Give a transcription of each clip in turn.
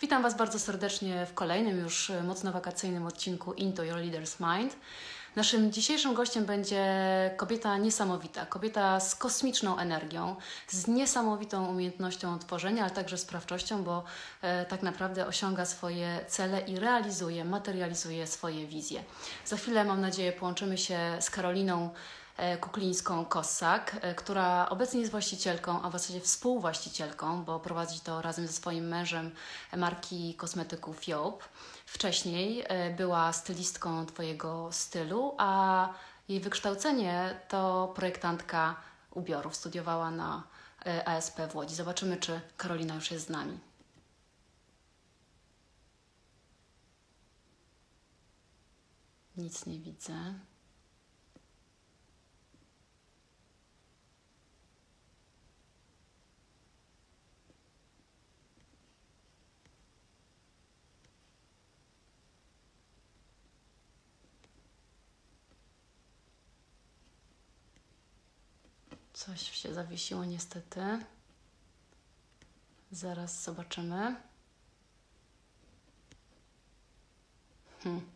Witam Was bardzo serdecznie w kolejnym już mocno wakacyjnym odcinku Into Your Leader's Mind. Naszym dzisiejszym gościem będzie kobieta niesamowita, kobieta z kosmiczną energią, z niesamowitą umiejętnością tworzenia, ale także sprawczością, bo e, tak naprawdę osiąga swoje cele i realizuje, materializuje swoje wizje. Za chwilę, mam nadzieję, połączymy się z Karoliną e, Kuklińską-Kossak, e, która obecnie jest właścicielką, a w zasadzie współwłaścicielką, bo prowadzi to razem ze swoim mężem marki kosmetyków Job. Wcześniej e, była stylistką Twojego stylu, a jej wykształcenie to projektantka ubiorów. Studiowała na ASP w Łodzi. Zobaczymy, czy Karolina już jest z nami. Nic nie widzę. Coś się zawiesiło niestety. Zaraz zobaczymy. Hmm.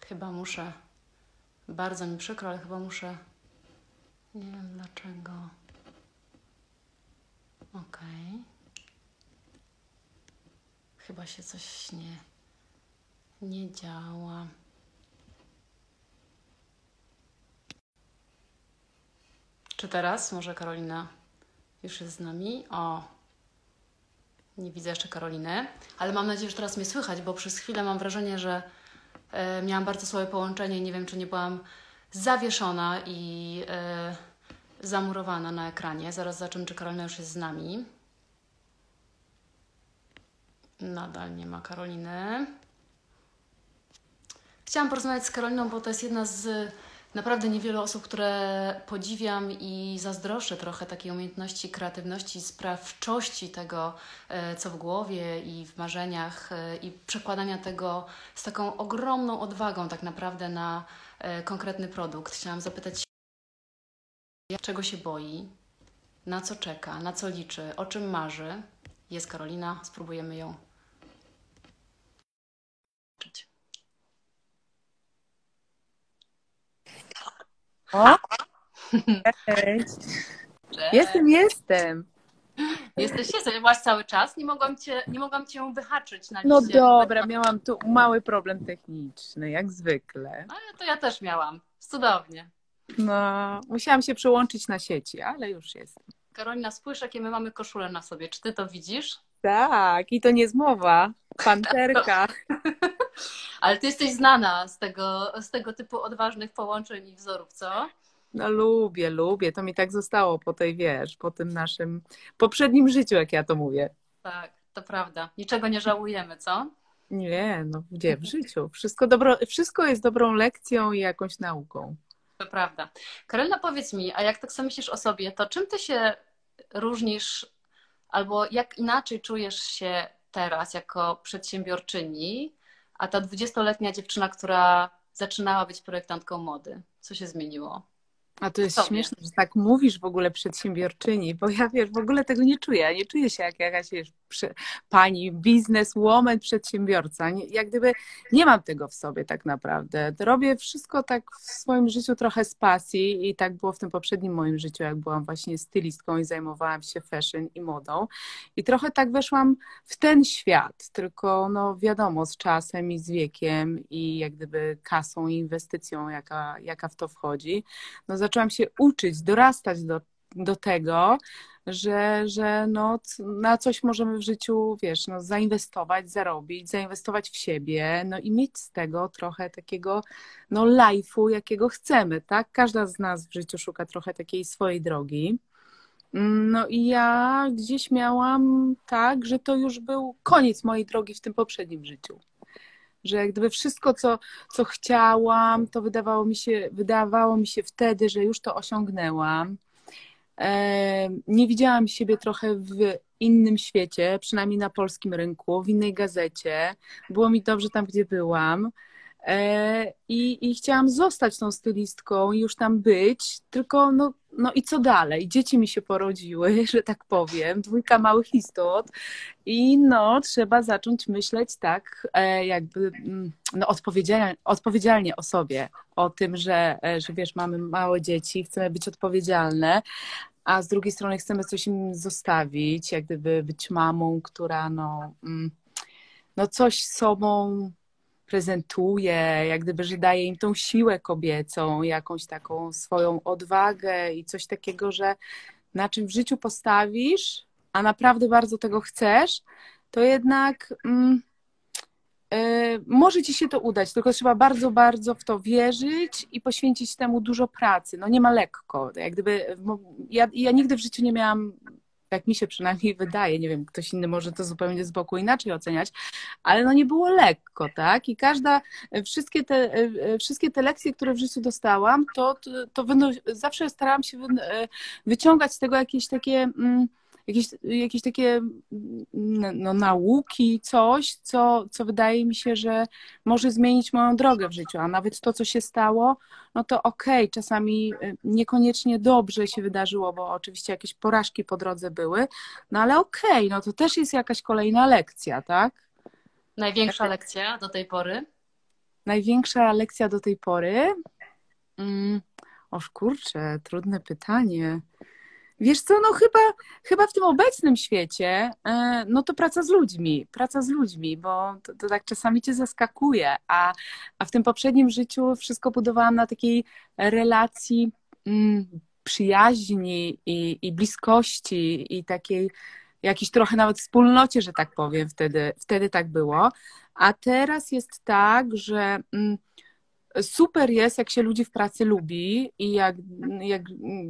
Chyba muszę. Bardzo mi przykro, ale chyba muszę. Nie wiem dlaczego. Ok. Chyba się coś nie, nie działa. Czy teraz może Karolina już jest z nami? O, nie widzę jeszcze Karoliny, ale mam nadzieję, że teraz mnie słychać, bo przez chwilę mam wrażenie, że e, miałam bardzo słabe połączenie. Nie wiem, czy nie byłam zawieszona i e, zamurowana na ekranie. Zaraz zobaczymy, czy Karolina już jest z nami. Nadal nie ma Karoliny. Chciałam porozmawiać z Karoliną, bo to jest jedna z naprawdę niewiele osób, które podziwiam i zazdroszczę trochę takiej umiejętności kreatywności, sprawczości tego, e, co w głowie i w marzeniach, e, i przekładania tego z taką ogromną odwagą, tak naprawdę, na e, konkretny produkt. Chciałam zapytać, czego się boi, na co czeka, na co liczy, o czym marzy. Jest Karolina, spróbujemy ją O, cześć. Cześć. Jestem, jestem. Jesteś, jesteś, byłaś cały czas. Nie mogłam cię, nie mogłam cię wyhaczyć na No liście. dobra, miałam tu mały problem techniczny, jak zwykle. Ale to ja też miałam. Cudownie. No, musiałam się przełączyć na sieci, ale już jestem. Karolina, spójrz, jakie my mamy koszule na sobie. Czy ty to widzisz? Tak, i to nie zmowa. Panterka. Ale ty jesteś znana z tego, z tego typu odważnych połączeń i wzorów, co? No lubię, lubię. To mi tak zostało po tej, wiesz, po tym naszym poprzednim życiu, jak ja to mówię. Tak, to prawda. Niczego nie żałujemy, co? Nie, no gdzie w życiu? Wszystko, dobro, wszystko jest dobrą lekcją i jakąś nauką. To prawda. Karolina, powiedz mi, a jak tak sobie myślisz o sobie, to czym ty się różnisz albo jak inaczej czujesz się teraz jako przedsiębiorczyni, a ta dwudziestoletnia dziewczyna, która zaczynała być projektantką mody? Co się zmieniło? A to jest śmieszne, że tak mówisz w ogóle przedsiębiorczyni, bo ja wiesz, w ogóle tego nie czuję. Ja nie czuję się jak jakaś wiesz, przy, pani bizneswoman, przedsiębiorca. Nie, jak gdyby nie mam tego w sobie tak naprawdę. Robię wszystko tak w swoim życiu trochę z pasji i tak było w tym poprzednim moim życiu, jak byłam właśnie stylistką i zajmowałam się fashion i modą. I trochę tak weszłam w ten świat, tylko no wiadomo, z czasem i z wiekiem i jak gdyby kasą i inwestycją, jaka, jaka w to wchodzi, no zaczęłam się uczyć, dorastać do, do tego, że, że no, na coś możemy w życiu, wiesz, no, zainwestować, zarobić, zainwestować w siebie, no i mieć z tego trochę takiego, no, life'u, jakiego chcemy, tak? Każda z nas w życiu szuka trochę takiej swojej drogi. No i ja gdzieś miałam tak, że to już był koniec mojej drogi w tym poprzednim życiu. Że jak gdyby wszystko, co, co chciałam, to wydawało mi się, wydawało mi się wtedy, że już to osiągnęłam. E, Nie widziałam siebie trochę w innym świecie, przynajmniej na polskim rynku, w innej gazecie. Było mi dobrze tam, gdzie byłam. E, I, I chciałam zostać tą stylistką i już tam być, tylko no, no i co dalej? Dzieci mi się porodziły, że tak powiem, dwójka małych istot i no trzeba zacząć myśleć tak e, jakby mm, no, odpowiedzialnie, odpowiedzialnie o sobie, o tym, że, e, że wiesz, mamy małe dzieci, chcemy być odpowiedzialne, a z drugiej strony chcemy coś im zostawić, jak gdyby być mamą, która no, mm, no coś sobą prezentuje, jak gdyby, że daje im tą siłę kobiecą, jakąś taką swoją odwagę i coś takiego, że na czym w życiu postawisz, a naprawdę bardzo tego chcesz, to jednak mm, y, może ci się to udać, tylko trzeba bardzo, bardzo w to wierzyć i poświęcić temu dużo pracy. No nie ma lekko. Jak gdyby, ja, ja nigdy w życiu nie miałam tak mi się przynajmniej wydaje, nie wiem, ktoś inny może to zupełnie z boku inaczej oceniać, ale no nie było lekko, tak? I każda, wszystkie te, wszystkie te lekcje, które w życiu dostałam, to, to, to zawsze starałam się wyciągać z tego jakieś takie... Mm, jakieś, jakieś takie no, nauki, coś, co, co wydaje mi się, że może zmienić moją drogę w życiu, a nawet to, co się stało, no to okej, okay, czasami y, niekoniecznie dobrze się wydarzyło, bo oczywiście jakieś porażki po drodze były, no ale okej, okay, no to też jest jakaś kolejna lekcja, tak? Największa lekcja do tej pory? Największa lekcja do tej pory? Mm, oż kurczę, trudne pytanie. Wiesz co, no chyba, chyba w tym obecnym świecie, e, no to praca z ludźmi, praca z ludźmi, bo to, to, tak czasami cię zaskakuje, a, a w tym poprzednim życiu wszystko budowałam na takiej relacji mm, przyjaźni i, i bliskości i takiej jakiejś trochę nawet wspólnocie, że tak powiem, wtedy, wtedy tak było. A teraz jest tak, że mm, super jest, jak się ludzi w pracy lubi i jak, jak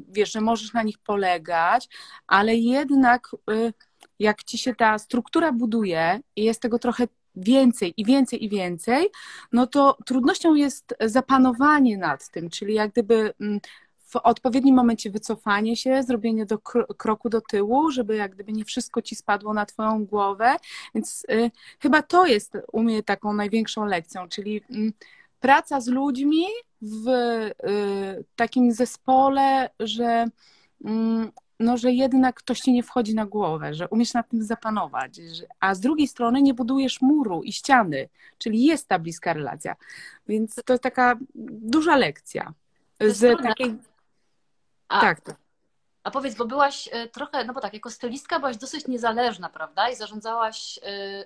wiesz, że możesz na nich polegać, ale jednak y, jak ci się ta struktura buduje i jest tego trochę więcej i więcej i więcej, no to trudnością jest zapanowanie nad tym, czyli jak gdyby mm, w odpowiednim momencie wycofanie się, zrobienie do kroku do tyłu, żeby jak gdyby nie wszystko ci spadło na twoją głowę. Więc y, chyba to jest u mnie taką największą lekcją, czyli y, praca z ludźmi w y, takim zespole, że, mm, no, że jednak ktoś ci nie wchodzi na głowę, że umiesz nad tym zapanować, a z drugiej strony nie budujesz muru i ściany, czyli jest ta bliska relacja. Więc to jest taka duża lekcja. Z takiej. A, tak, tak. A powiedz, bo byłaś y, trochę, no bo tak, jako stylistka byłaś dosyć niezależna, prawda? I zarządzałaś y,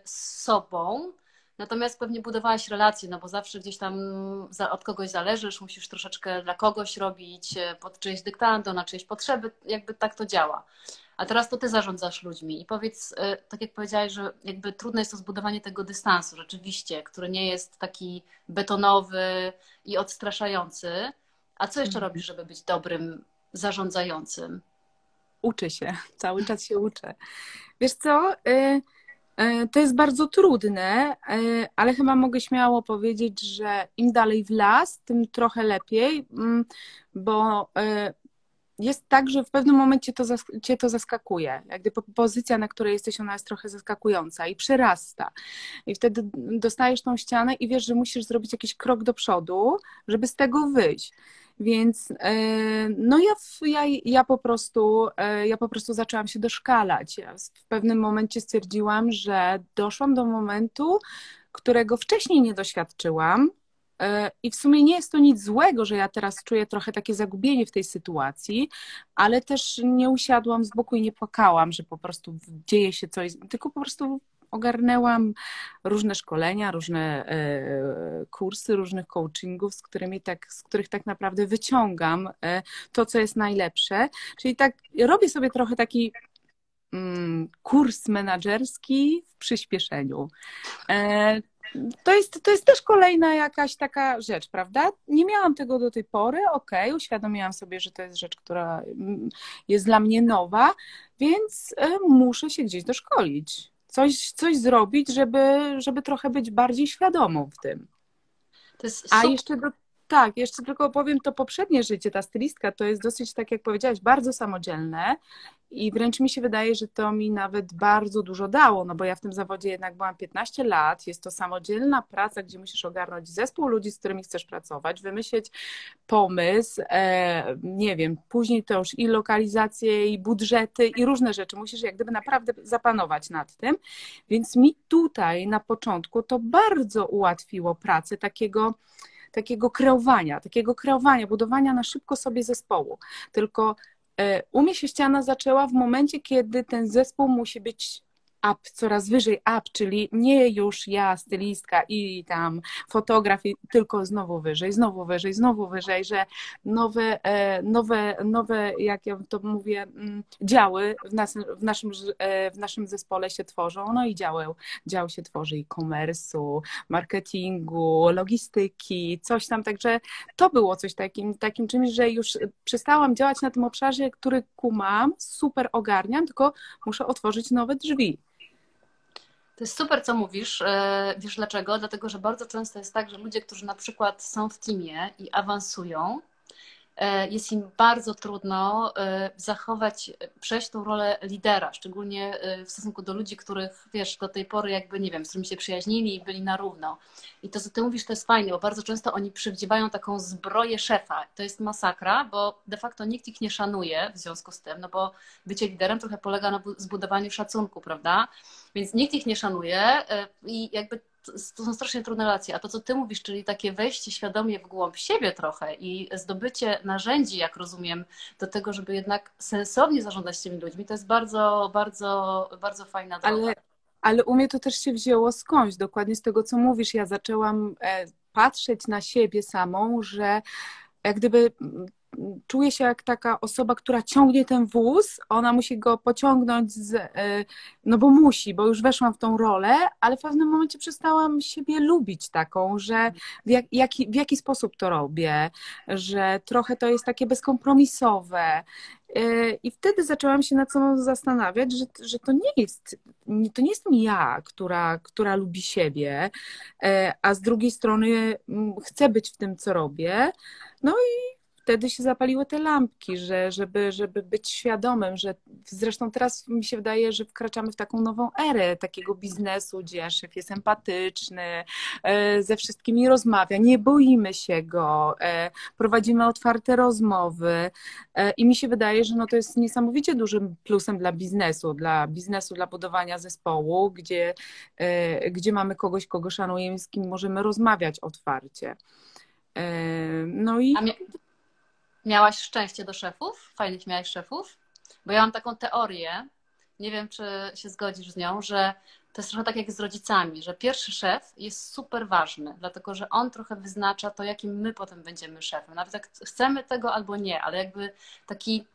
sobą. Natomiast pewnie budowałaś relacje, no bo zawsze gdzieś tam od kogoś zależysz, musisz troszeczkę dla kogoś robić, e, pod czyjeś dyktando, na czyjeś potrzeby, jakby tak to działa. A teraz to ty zarządzasz ludźmi i powiedz, e, tak jak powiedziałaś, że jakby trudne jest to zbudowanie tego dystansu rzeczywiście, który nie jest taki betonowy i odstraszający. A co jeszcze mhm. robisz, żeby być dobrym zarządzającym? Uczę się, cały czas się uczę. Wiesz co? Y to jest bardzo trudne, e, ale chyba mogę śmiało powiedzieć, że im dalej w las, tym trochę lepiej, mm, bo e, jest tak, że w pewnym momencie to, cię to zaskakuje. Jak pozycja, na której jesteś, ona jest trochę zaskakująca i przyrasta. I wtedy dostajesz tą ścianę i wiesz, że musisz zrobić jakiś krok do przodu, żeby z tego wyjść. Więc e, no ja, ja, ja, po prostu, e, ja po prostu zaczęłam się doszkalać. Ja w pewnym momencie stwierdziłam, że doszłam do momentu, którego wcześniej nie doświadczyłam. E, I w sumie nie jest to nic złego, że ja teraz czuję trochę takie zagubienie w tej sytuacji, ale też nie usiadłam z boku i nie płakałam, że po prostu dzieje się coś, tylko po prostu ogarnęłam różne szkolenia, różne e, kursy, różnych coachingów, z, którymi tak, z których tak naprawdę wyciągam e, to, co jest najlepsze. Czyli tak robię sobie trochę taki mm, kurs menedżerski w przyspieszeniu. E, to jest, to jest też kolejna jakaś taka rzecz, prawda? Nie miałam tego do tej pory, okej, okay, uświadomiłam sobie, że to jest rzecz, która mm, jest dla mnie nowa, więc muszę się gdzieś doszkolić coś, coś zrobić, żeby, żeby trochę być bardziej świadomą w tym. A jeszcze do, tak, jeszcze tylko powiem, to poprzednie życie, ta stylistka, to jest dosyć, tak jak powiedziałaś, bardzo samodzielne i wręcz mi się wydaje, że to mi nawet bardzo dużo dało, no bo ja w tym zawodzie jednak byłam 15 lat, jest to samodzielna praca, gdzie musisz ogarnąć zespół ludzi, z którymi chcesz pracować, wymyślić pomysł, e, nie wiem, później to już i lokalizacje, i budżety, i różne rzeczy, musisz jak gdyby naprawdę zapanować nad tym, więc mi tutaj na początku to bardzo ułatwiło pracę takiego takiego kreowania, takiego kreowania, budowania na szybko sobie zespołu. Tylko e, u mnie się ściana zaczęła w momencie, kiedy ten zespół musi być up, coraz wyżej up, czyli nie już ja, stylistka i tam fotograf, tylko znowu wyżej, znowu wyżej, znowu wyżej, że nowe, e, nowe, nowe jak ja to mówię, mm, działy w, nas, w, naszym, e, w naszym zespole się tworzą, no i działy, dział się tworzy e-commerce'u, marketingu, logistyki, coś tam, także to było coś takim, takim czymś, że już przestałam działać na tym obszarze, który kumam, super ogarniam, tylko muszę otworzyć nowe drzwi. To jest super, co mówisz. E, wiesz dlaczego? Dlatego, że bardzo często jest tak, że ludzie, którzy na przykład są w teamie i awansują, jest im bardzo trudno e, zachować, przejść tą rolę lidera, szczególnie e, w stosunku do ludzi, których, wiesz, do tej pory jakby, nie wiem, z którymi się przyjaźnili i byli na równo. I to, co ty mówisz, to jest fajne, bo bardzo często oni przywdziewają taką zbroję szefa. To jest masakra, bo de facto nikt ich nie szanuje w związku z tym, no bo bycie liderem trochę polega na zbudowaniu szacunku, prawda? Więc nikt ich nie szanuje i jakby to są strasznie trudne relacje. A to, co ty mówisz, czyli takie wejście świadomie w głąb siebie trochę i zdobycie narzędzi, jak rozumiem, do tego, żeby jednak sensownie zarządzać tymi ludźmi, to jest bardzo, bardzo, bardzo fajna droga. Ale, ale u mnie to też się wzięło skądś, dokładnie z tego, co mówisz. Ja zaczęłam e, patrzeć na siebie samą, że jak gdyby czuję się jak taka osoba, która ciągnie ten wóz, ona musi go pociągnąć, z, e, no bo musi, bo już weszłam w tą rolę, ale w pewnym momencie przestałam siebie lubić taką, że w, jak, jaki, w jaki sposób to robię, że trochę to jest takie bezkompromisowe. E, I wtedy zaczęłam się nad sobą zastanawiać, że, że to nie jest, to nie jestem ja, która, która lubi siebie, e, a z drugiej strony mm, chcę być w tym, co robię. No i wtedy się zapaliły te lampki, że, żeby, żeby być świadomym, że zresztą teraz mi się wydaje, że wkraczamy w taką nową erę takiego biznesu, gdzie szef jest empatyczny, e, ze wszystkimi rozmawia, nie boimy się go, e, prowadzimy otwarte rozmowy e, i mi się wydaje, że no to jest niesamowicie dużym plusem dla biznesu, dla biznesu, dla budowania zespołu, gdzie, gdzie mamy kogoś, kogo szanujemy, z kim możemy rozmawiać otwarcie. No i Miałaś szczęście do szefów? Fajnych miałaś szefów? Bo ja mam taką teorię, nie wiem, czy się zgodzisz z nią, że to jest trochę tak jak z rodzicami, że pierwszy szef jest super ważny, dlatego że on trochę wyznacza to, jakim my potem będziemy szefem. Nawet jak chcemy tego albo nie, ale jakby taki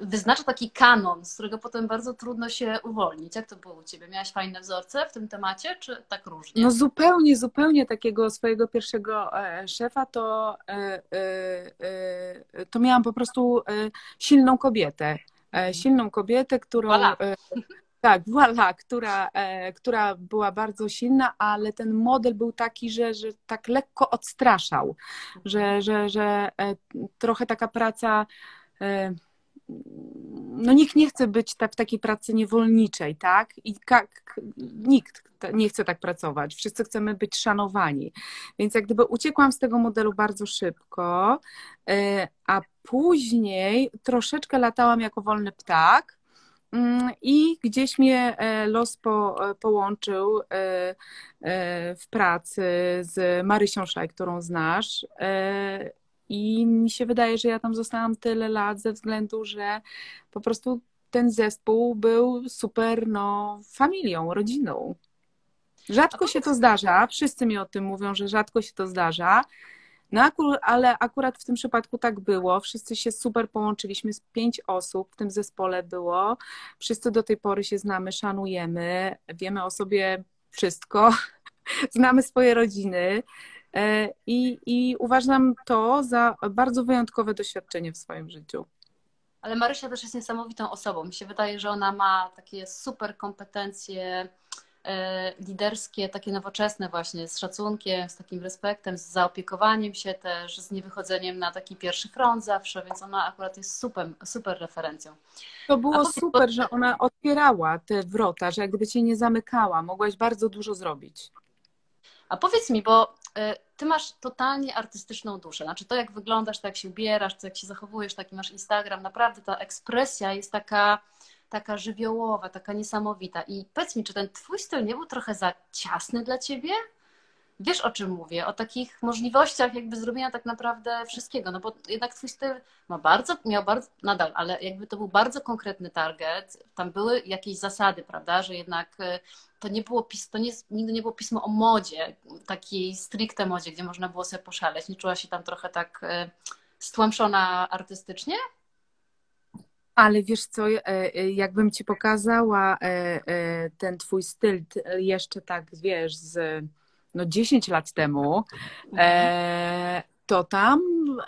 wyznacza taki kanon, z którego potem bardzo trudno się uwolnić. Jak to było u Ciebie? Miałaś fajne wzorce w tym temacie, czy tak różnie? No zupełnie, zupełnie takiego swojego pierwszego e, szefa to, e, e, to miałam po prostu silną kobietę. Silną kobietę, którą... Voilà. Tak, voilà, która, która była bardzo silna, ale ten model był taki, że, że tak lekko odstraszał, że, że, że trochę taka praca no nikt nie chce być w takiej pracy niewolniczej, tak? I jak, nikt nie chce tak pracować. Wszyscy chcemy być szanowani. Więc jak gdyby uciekłam z tego modelu bardzo szybko, e, a później troszeczkę latałam jako wolny ptak. Mm, I gdzieś mnie e, los po, połączył e, w pracy z Marysią Szaj, którą znasz. I mi się wydaje, że ja tam zostałam tyle lat ze względu, że po prostu ten zespół był super, no, familią, rodziną. Rzadko się to zdarza, wszyscy mi o tym mówią, że rzadko się to zdarza. No, ale akurat w tym przypadku tak było. Wszyscy się super połączyliśmy, z pięć osób w tym zespole było. Wszyscy do tej pory się znamy, szanujemy, wiemy o sobie wszystko, znamy swoje rodziny. E, I, I uważam to za bardzo wyjątkowe doświadczenie w swoim życiu. Ale Marysia też jest niesamowitą osobą. Mi się wydaje, że ona ma takie super kompetencje e, liderskie, takie nowoczesne właśnie, z szacunkiem, z takim respektem, z zaopiekowaniem się też, z niewychodzeniem na taki pierwszy front zawsze, więc ona akurat jest super, super referencją. To było super, że ona otwierała te wrota, że jak gdyby cię nie zamykała, mogłaś bardzo dużo zrobić. A powiedz mi, bo ty masz totalnie artystyczną duszę. Znaczy to, jak wyglądasz, to jak się ubierasz, to jak się zachowujesz, taki masz Instagram, naprawdę ta ekspresja jest taka, taka żywiołowa, taka niesamowita. I powiedz mi, czy ten twój styl nie był trochę za ciasny dla ciebie? Wiesz o czym mówię? O takich możliwościach jakby zrobienia tak naprawdę wszystkiego, no bo jednak twój styl ma bardzo, miał bardzo, nadal, ale jakby to był bardzo konkretny target, tam były jakieś zasady, prawda, że jednak y, to nie było, pis, to nie, nigdy nie było pismo o modzie, takiej stricte modzie, gdzie można było sobie poszaleć. Nie czuła się tam trochę tak y, stłamszona artystycznie? Ale wiesz co, e, jakbym ci pokazała ten twój styl jeszcze tak, wiesz, z no 10 lat temu, e, to tam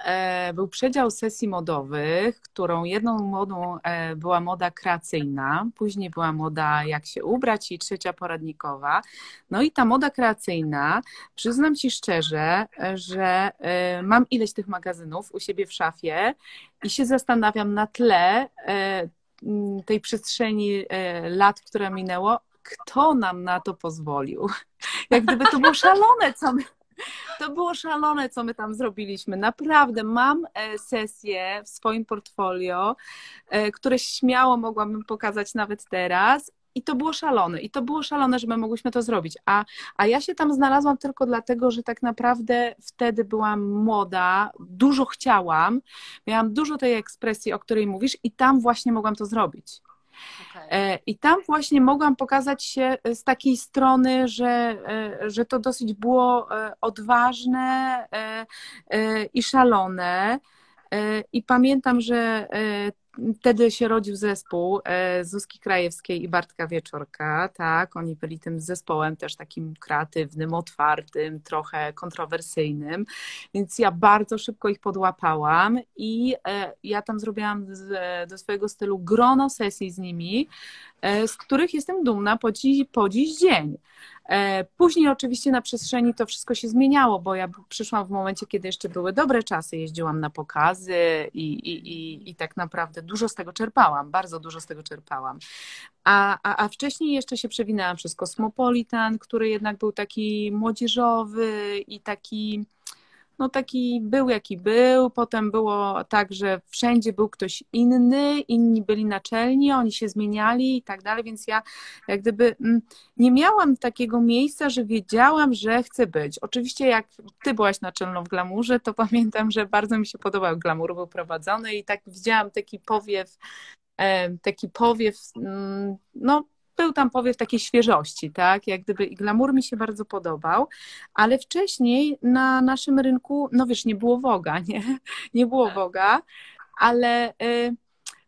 e, był przedział sesji modowych, którą jedną modą e, była moda kreacyjna, później była moda jak się ubrać i trzecia poradnikowa. No i ta moda kreacyjna, przyznam ci szczerze, że e, mam ileś tych magazynów u siebie w szafie i się zastanawiam na tle e, tej przestrzeni e, lat, która minęło, kto nam na to pozwolił. Jak gdyby to było szalone, co my, to było szalone, co my tam zrobiliśmy. Naprawdę mam e, sesje w swoim portfolio, e, które śmiało mogłabym pokazać nawet teraz. I to było szalone. I to było szalone, że my mogłyśmy to zrobić. A, a ja się tam znalazłam tylko dlatego, że tak naprawdę wtedy byłam młoda, dużo chciałam, miałam dużo tej ekspresji, o której mówisz, i tam właśnie mogłam to zrobić. Okay. I tam właśnie mogłam pokazać się z takiej strony, że, e, że to dosyć było e, odważne e, i szalone. I pamiętam, że wtedy się rodził zespół e, Zuzki Krajewskiej i Bartka Wieczorka, tak, oni byli tym zespołem też takim kreatywnym, otwartym, trochę kontrowersyjnym, więc ja bardzo szybko ich podłapałam i e, ja tam zrobiłam do swojego stylu grono sesji z nimi, e, z których jestem dumna po dziś, po dziś dzień. E, później oczywiście na przestrzeni to wszystko się zmieniało, bo ja przyszłam w momencie, kiedy jeszcze były dobre czasy, jeździłam na pokazy i, i, i, i tak naprawdę dużo z tego czerpałam, bardzo dużo z tego czerpałam. A, a, a wcześniej jeszcze się przewinęłam przez Kosmopolitan, który jednak był taki młodzieżowy i taki no taki był jaki był, potem było tak, że wszędzie był ktoś inny, inni byli naczelni, oni się zmieniali i tak dalej, więc ja jak gdyby mm, nie miałam takiego miejsca, że wiedziałam, że chcę być. Oczywiście jak ty byłaś naczelną w glamurze, to pamiętam, że bardzo mi się podobał glamur, był prowadzony i tak widziałam taki powiew, taki powiew, mm, no był tam powiew takiej świeżości, tak? Jak gdyby i glamour mi się bardzo podobał, ale wcześniej na naszym rynku, no wiesz, nie było Woga, nie? Nie było Woga, ale y,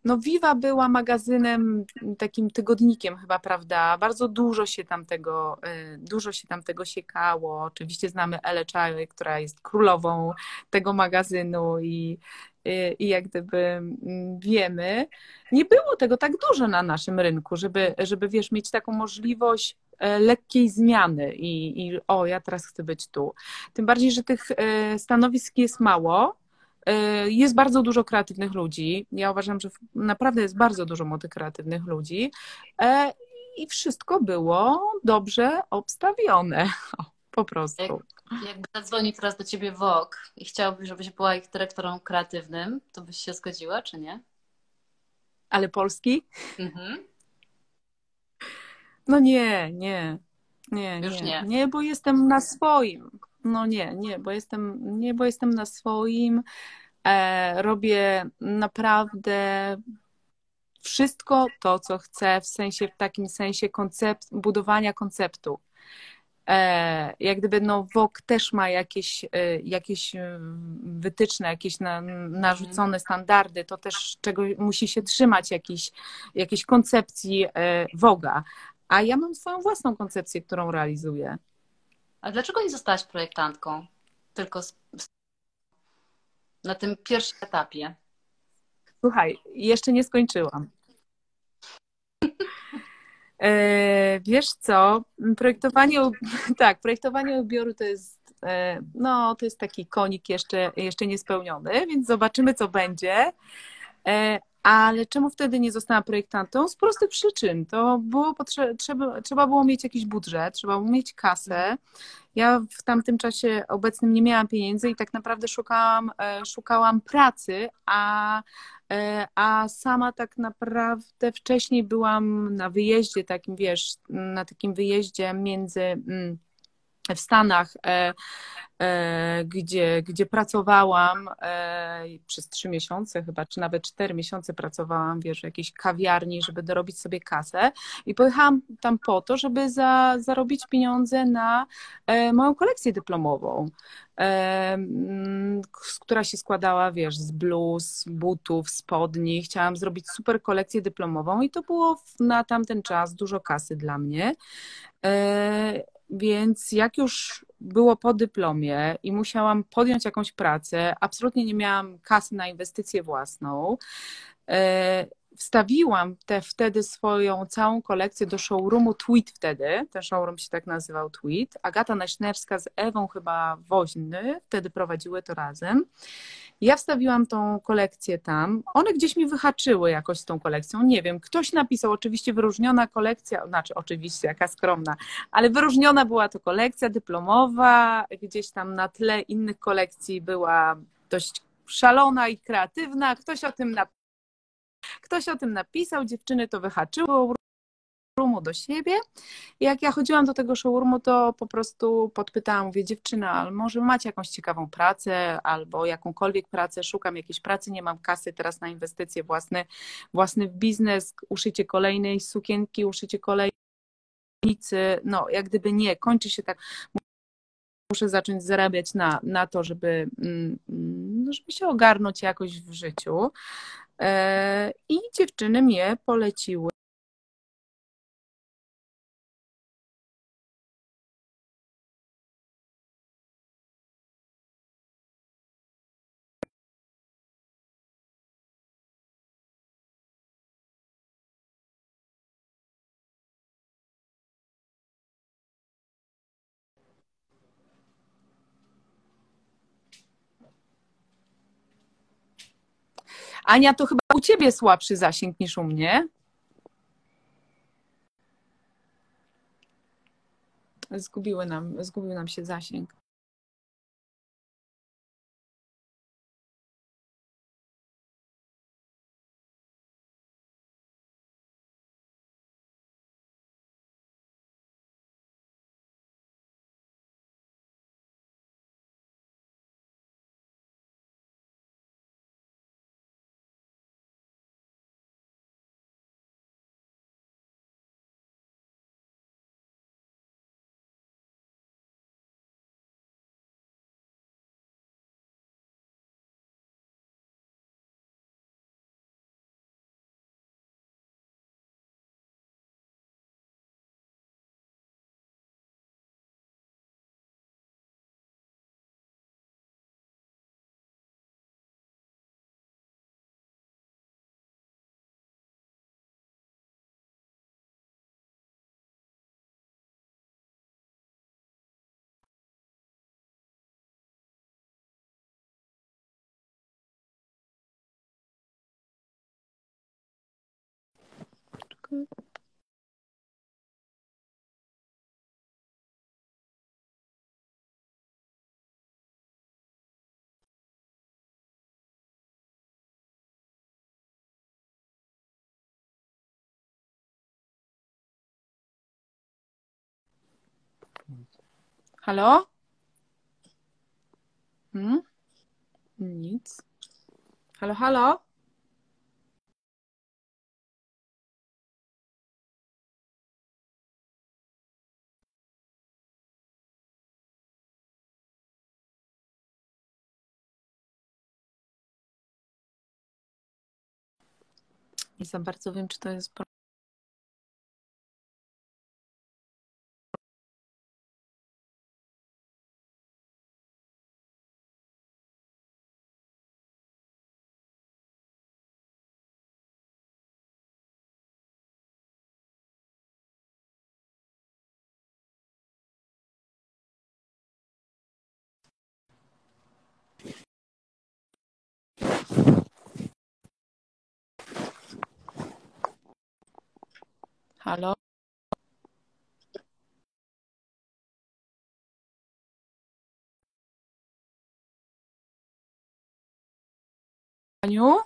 no Viva była magazynem, takim tygodnikiem chyba, prawda? Bardzo dużo się tam tego, y, dużo się tam tego siekało. Oczywiście znamy Ele Chai, która jest królową tego magazynu i i jak gdyby mm, wiemy, nie było tego tak dużo na naszym rynku, żeby, żeby wiesz, mieć taką możliwość e, lekkiej zmiany i, i o, ja teraz chcę być tu. Tym bardziej, że tych e, stanowisk jest mało, e, jest bardzo dużo kreatywnych ludzi. Ja uważam, że naprawdę jest bardzo dużo młodych kreatywnych ludzi i wszystko było dobrze obstawione. Po prostu. Jak, jakby zadzwoni teraz do ciebie WOK i chciałby, żebyś była ich dyrektorą kreatywnym, to byś się zgodziła, czy nie? Ale polski? Mhm. No nie, nie. Nie, Już nie. nie. Nie, bo jestem na swoim. No nie, nie, bo jestem, nie, bo jestem na swoim. E, robię naprawdę wszystko to, co chcę, w sensie, w takim sensie koncept, budowania konceptu. E, jak gdyby no WOK też ma jakieś, e, jakieś e, wytyczne, jakieś na, narzucone standardy, to też czego musi się trzymać, jakiejś, jakiejś koncepcji WOGA. A ja mam swoją własną koncepcję, którą realizuję. A dlaczego nie zostałaś projektantką? Tylko na tym pierwszym etapie. Słuchaj, jeszcze nie skończyłam. E, wiesz co, projektowanie, tak, projektowanie ubioru to jest, e, no, to jest taki konik jeszcze, jeszcze niespełniony, więc zobaczymy, co będzie. Ale czemu wtedy nie zostałam projektantą? Z prostych przyczyn. To było potrze- trzeba, trzeba było mieć jakiś budżet, trzeba było mieć kasę. Ja w tamtym czasie obecnym nie miałam pieniędzy i tak naprawdę szukałam, e, szukałam pracy, a, e, a sama tak naprawdę wcześniej byłam na wyjeździe takim, wiesz, na takim wyjeździe między mm, w Stanach, e, e, gdzie, gdzie pracowałam e, przez trzy miesiące chyba, czy nawet cztery miesiące pracowałam, wiesz, w jakiejś kawiarni, żeby dorobić sobie kasę i pojechałam tam po to, żeby za, zarobić pieniądze na moją kolekcję dyplomową, która się składała, wiesz, z bluz, butów, spodni. Chciałam zrobić super kolekcję dyplomową i to było na tamten czas dużo kasy dla mnie. Więc jak już było po dyplomie i musiałam podjąć jakąś pracę, absolutnie nie miałam kasy na inwestycję własną. E, wstawiłam te, wtedy swoją całą kolekcję do showroomu Tweet wtedy. Ten showroom się tak nazywał Tweet. Agata Naśnewska z Ewą chyba Woźny wtedy prowadziły to razem. Ja wstawiłam tą kolekcję tam. One gdzieś mi wyhaczyły jakoś z tą kolekcją. Nie wiem, ktoś napisał, oczywiście wyróżniona kolekcja, znaczy oczywiście, jaka skromna, ale wyróżniona była to kolekcja dyplomowa. Gdzieś tam na tle innych kolekcji była dość szalona i kreatywna. Ktoś o tym napisał. Ktoś o tym napisał, dziewczyny to wyhaczyło, showroomu do siebie. Jak ja chodziłam do tego showroomu, to po prostu podpytałam, mówię, dziewczyna, może macie jakąś ciekawą pracę albo jakąkolwiek pracę, szukam jakiejś pracy, nie mam kasy teraz na inwestycje własne, własny biznes, uszycie kolejnej sukienki, uszycie kolejnej no jak gdyby nie, kończy się tak, muszę zacząć zarabiać na, na to, żeby, mm, no, żeby się ogarnąć jakoś w życiu. E, I dziewczyny mnie poleciły Ania, to chyba u ciebie słabszy zasięg niż u mnie. Zgubiły nam, zgubił nam się zasięg. gucken. Hallo? Hm? Nichts. Hallo, hallo? Nie za bardzo wiem, czy to jest hello hello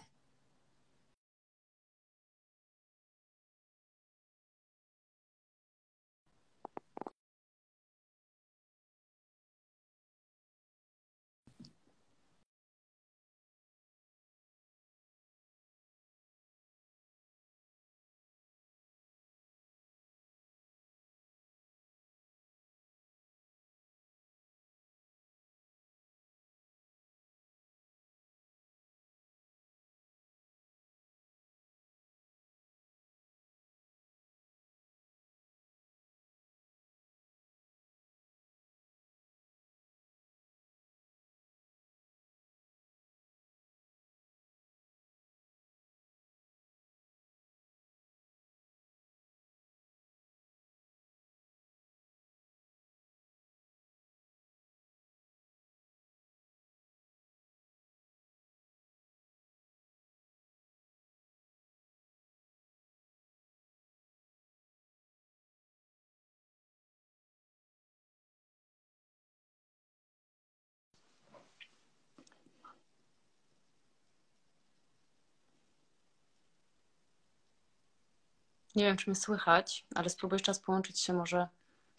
Nie wiem, czy mnie słychać, ale spróbuję jeszcze raz połączyć się może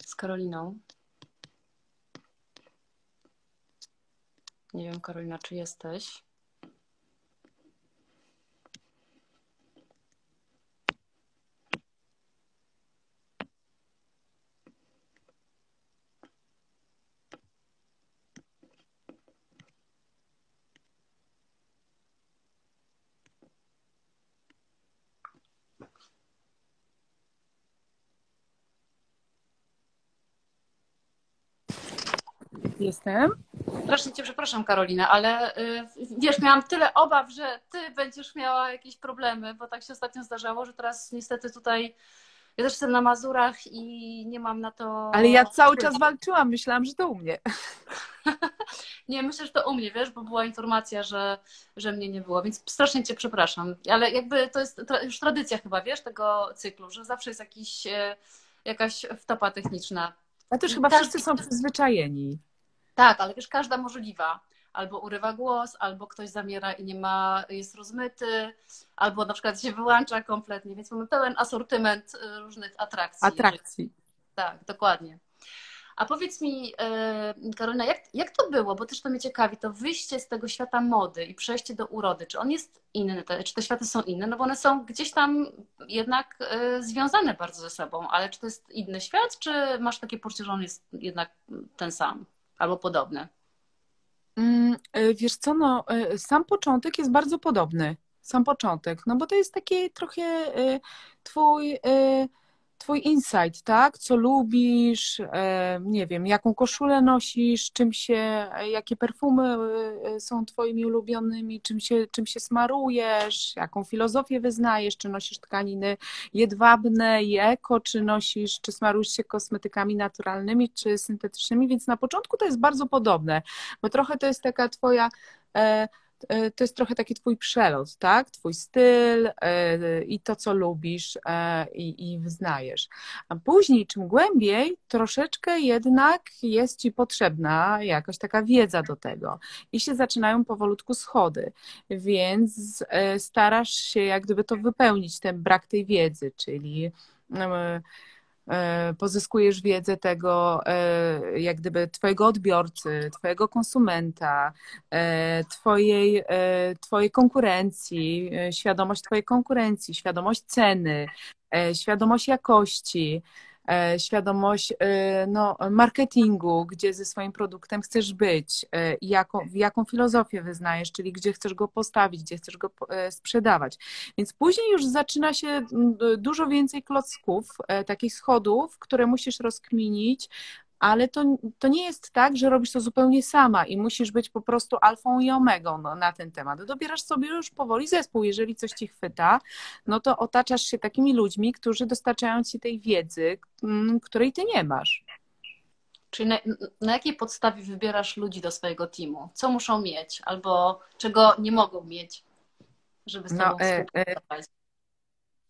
z Karoliną. Nie wiem, Karolina, czy jesteś? Jestem. Strasznie Cię przepraszam, Karolina, ale y, wiesz, miałam tyle obaw, że Ty będziesz miała jakieś problemy, bo tak się ostatnio zdarzało, że teraz niestety tutaj. Ja też jestem na Mazurach i nie mam na to. Ale ja cały czas walczyłam, myślałam, że to u mnie. Nie, myślę, że to u mnie, wiesz, bo była informacja, że, że mnie nie było, więc strasznie Cię przepraszam. Ale jakby to jest już tradycja chyba, wiesz, tego cyklu, że zawsze jest jakiś, e, jakaś wtopa techniczna. A też chyba Każdy- wszyscy są przyzwyczajeni. Tak, ale wiesz, każda możliwa. Albo urywa głos, albo ktoś zamiera i nie ma, jest rozmyty, albo na przykład się wyłącza kompletnie, więc mamy pełen asortyment y, różnych atrakcji. Atrakcji. Tak, dokładnie. A powiedz mi, e, Karolina, jak, jak to było? Bo też to mnie ciekawi, to wyjście z tego świata mody i przejście do urody, czy on jest inny, te, czy te światy są inne? No bo one są gdzieś tam jednak e, związane bardzo ze sobą, ale czy to jest inny świat, czy masz takie poczucie, że on jest jednak ten sam albo podobny? Mm, y, Wiesz co, no, y, sam początek jest bardzo podobny. Sam początek, no bo to jest taki trochę y, twój, twój insight, tak? Co lubisz, y, nie wiem, jaką koszulę nosisz, czym się, jakie perfumy y, są twoimi ulubionymi, czym się, czym się smarujesz, jaką filozofię wyznajesz, czy nosisz tkaniny jedwabne i eko, czy nosisz, czy smarujesz się kosmetykami naturalnymi, czy syntetycznymi, więc na początku to jest bardzo podobne bo trochę to jest taka twoja, e, e, to jest trochę taki twój przelot, tak? Twój styl e, i to, co lubisz e, i, i wyznajesz. A później, czym głębiej, troszeczkę jednak jest ci potrzebna jakaś taka wiedza do tego i się zaczynają powolutku schody, więc starasz się jak gdyby to wypełnić, ten brak tej wiedzy, czyli pozyskujesz wiedzę tego, e, jak gdyby twojego odbiorcy, twojego konsumenta, e, twojej, e, twojej konkurencji, e, świadomość twojej konkurencji, świadomość ceny, e, świadomość jakości, e, świadomość e, no, marketingu, gdzie ze swoim produktem chcesz być, e, jaką, jaką filozofię wyznajesz, czyli gdzie chcesz go postawić, gdzie chcesz go e, sprzedawać. Więc później już zaczyna się dużo więcej klocków, e, takich schodów, które musisz rozkminić, ale to, to nie jest tak, że robisz to zupełnie sama i musisz być po prostu alfą i omegą no, na ten temat. Dobierasz sobie już powoli zespół. Jeżeli coś ci chwyta, no to otaczasz się takimi ludźmi, którzy dostarczają ci tej wiedzy, mm, której ty nie masz. Czyli na, na jakiej podstawie wybierasz ludzi do swojego teamu? Co muszą mieć albo czego nie mogą mieć, żeby z No, tobą e, e, współpracować?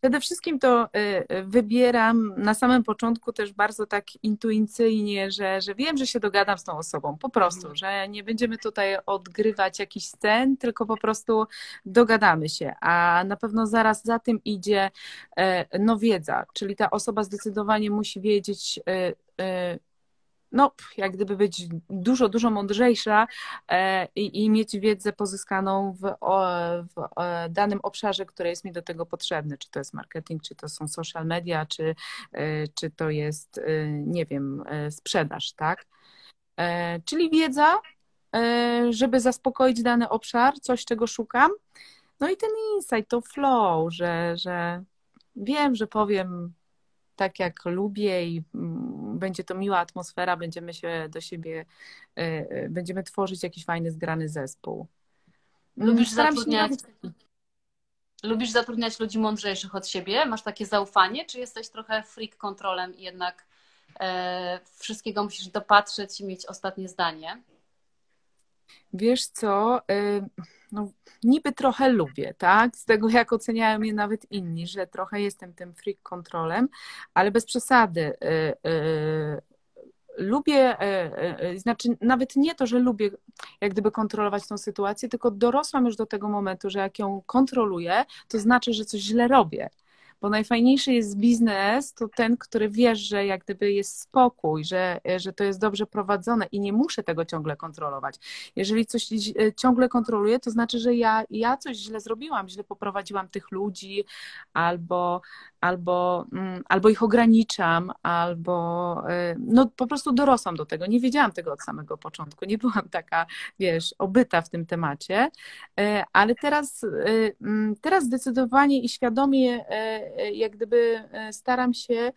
Przede wszystkim to y, y, wybieram na samym początku też bardzo tak intuicyjnie, że, że wiem, że się dogadam z tą osobą, po prostu, Mhm. że nie będziemy tutaj odgrywać jakichś scen, tylko po prostu dogadamy się. A na pewno zaraz za tym idzie e, no wiedza, czyli ta osoba zdecydowanie musi wiedzieć, e, e, no, jak gdyby być dużo, dużo mądrzejsza e, i, i mieć wiedzę pozyskaną w, w e, danym obszarze, który jest mi do tego potrzebny. Czy to jest marketing, czy to są social media, czy, e, czy to jest, nie wiem, sprzedaż, tak? Czyli wiedza, żeby zaspokoić dany obszar, coś, czego szukam. No i ten insight, to flow, że, że wiem, że powiem tak jak lubię i mm, będzie to miła atmosfera, będziemy się do siebie, y, y, będziemy tworzyć jakiś fajny, zgrany zespół. Mm, Lubisz Staram zatrudniać- Lubisz zatrudniać ludzi mądrzejszych od siebie? Masz takie zaufanie, czy jesteś trochę freak kontrolem i jednak e, wszystkiego musisz dopatrzeć i mieć ostatnie zdanie? Wiesz co, y, no, niby trochę lubię, tak? Z tego jak oceniają mnie nawet inni, że trochę jestem tym freak kontrolem, ale bez przesady. Y, y, Lubię, znaczy nawet nie to, że lubię jak gdyby kontrolować tą sytuację, tylko dorosłam już do tego momentu, że jak ją kontroluję, to znaczy, że coś źle robię. Bo najfajniejszy jest biznes, to ten, który wiesz, że jak gdyby jest spokój, że, że to jest dobrze prowadzone i nie muszę tego ciągle kontrolować. Jeżeli coś e, ciągle kontroluję, to znaczy, że ja, ja coś źle zrobiłam, źle poprowadziłam tych ludzi, albo, albo, mm, albo ich ograniczam, albo e, no po prostu dorosłam do tego. Nie wiedziałam tego od samego początku. Nie byłam taka, wiesz, obyta w tym temacie, E, ale teraz, mm, teraz zdecydowanie i świadomie jak gdyby e, staram się